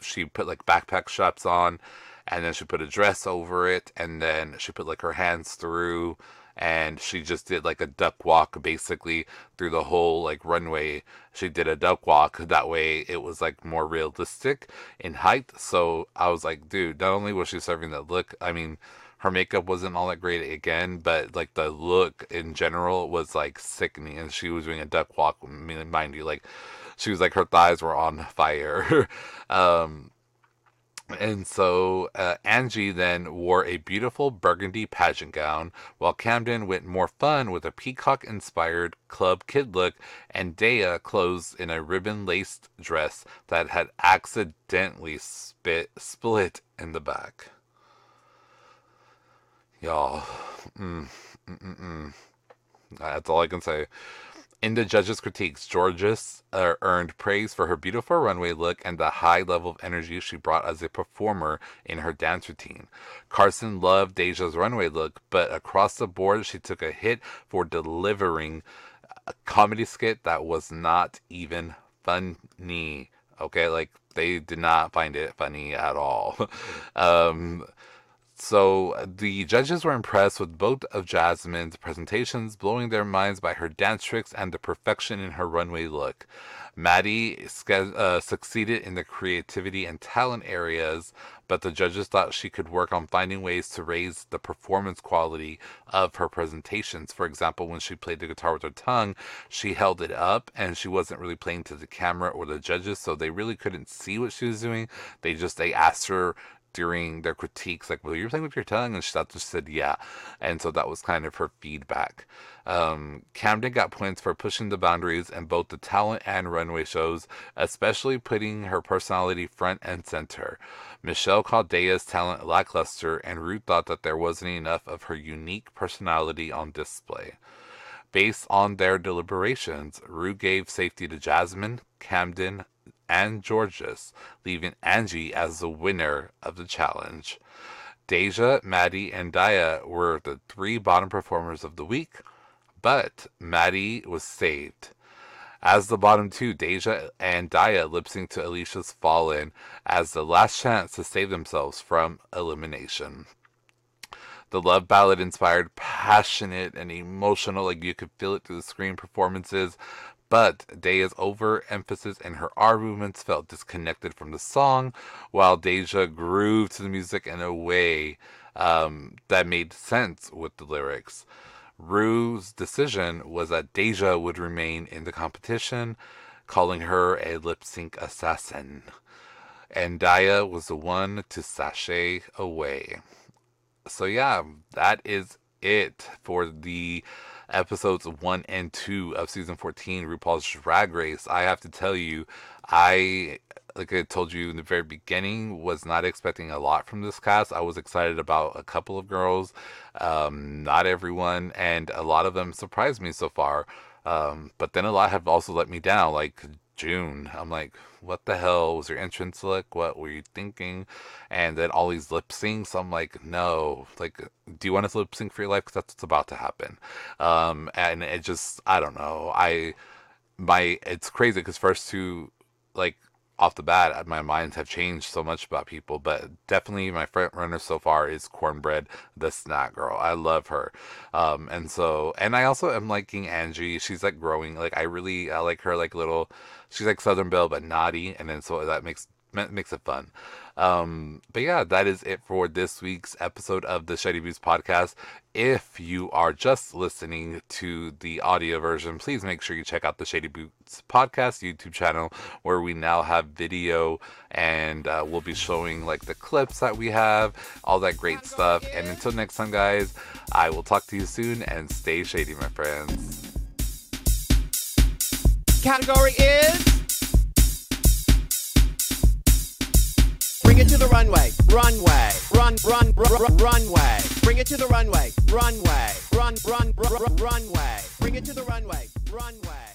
Speaker 2: she put like backpack straps on, and then she put a dress over it, and then she put like her hands through, and she just did like a duck walk basically through the whole like runway. She did a duck walk that way it was like more realistic in height. So I was like, dude, not only was she serving that look, I mean her makeup wasn't all that great again, but like the look in general was like sickening. And she was doing a duck walk, I mean, mind you, like she was like her thighs were on fire. um, and so uh, Angie then wore a beautiful burgundy pageant gown, while Camden went more fun with a peacock inspired club kid look, and Daya closed in a ribbon laced dress that had accidentally spit, split in the back. Y'all, mm, mm, mm, mm. that's all I can say. In the judges' critiques, Jorgeous uh, earned praise for her beautiful runway look and the high level of energy she brought as a performer in her dance routine. Carson loved Deja's runway look, but across the board, she took a hit for delivering a comedy skit that was not even funny. Okay, like they did not find it funny at all. um, so the judges were impressed with both of Jasmine's presentations, blowing their minds by her dance tricks and the perfection in her runway look. Maddie uh, succeeded in the creativity and talent areas, but the judges thought she could work on finding ways to raise the performance quality of her presentations. For example, when she played the guitar with her tongue, she held it up and she wasn't really playing to the camera or the judges, so they really couldn't see what she was doing. They just they asked her during their critiques, like, well, you're playing with your tongue, and just said, yeah. And so that was kind of her feedback. Um, Camden got points for pushing the boundaries in both the talent and runway shows, especially putting her personality front and center. Michelle called Daya's talent lackluster, and Ruth thought that there wasn't enough of her unique personality on display. Based on their deliberations, Rue gave safety to Jasmine, Camden, and Jorgeous, leaving Angie as the winner of the challenge. Deja, Maddie, and Daya were the three bottom performers of the week, but Maddie was saved. As the bottom two, Deja and Daya lip sync to Alicia's Fallen as the last chance to save themselves from elimination. The love ballad inspired passionate and emotional, like you could feel it through the screen performances but Daya's overemphasis and her R movements felt disconnected from the song, while Deja grooved to the music in a way um, that made sense with the lyrics. Rue's decision was that Deja would remain in the competition, calling her a lip sync assassin. And Daya was the one to sashay away. So, yeah, that is it for the episodes one and two of season 14 RuPaul's Drag Race, I have to tell you, I like I told you in the very beginning, was not expecting a lot from this cast. I was excited about a couple of girls, um, not everyone, and a lot of them surprised me so far. Um, but then a lot have also let me down. Like June. I'm like, what the hell was your entrance look? What were you thinking? And then all these lip syncs. I'm like, no. Like, do you want to lip sync for your life? Because that's what's about to happen. Um, and it just, I don't know. I, my, it's crazy because first two, like, off the bat, my minds have changed so much about people, but definitely my front runner so far is Kornbread, the snack girl. I love her. Um, and so, and I also am liking Angie. She's like growing. Like, I really, I like her, like, little, she's like Southern Belle, but naughty. And then so that makes, makes it fun. Um, but yeah, that is it for this week's episode of the Shady Boots podcast. If you are just listening to the audio version, please make sure you check out the Shady Boots podcast YouTube channel where we now have video and uh, we'll be showing like the clips that we have, all that great stuff. And until next time, guys, I will talk to you soon and stay shady, my friends.
Speaker 1: Category is. Bring it to the runway, runway, run, run, run, run runway. Bring it to the runway, runway, run, run, run, run, runway. Bring it to the runway. runway.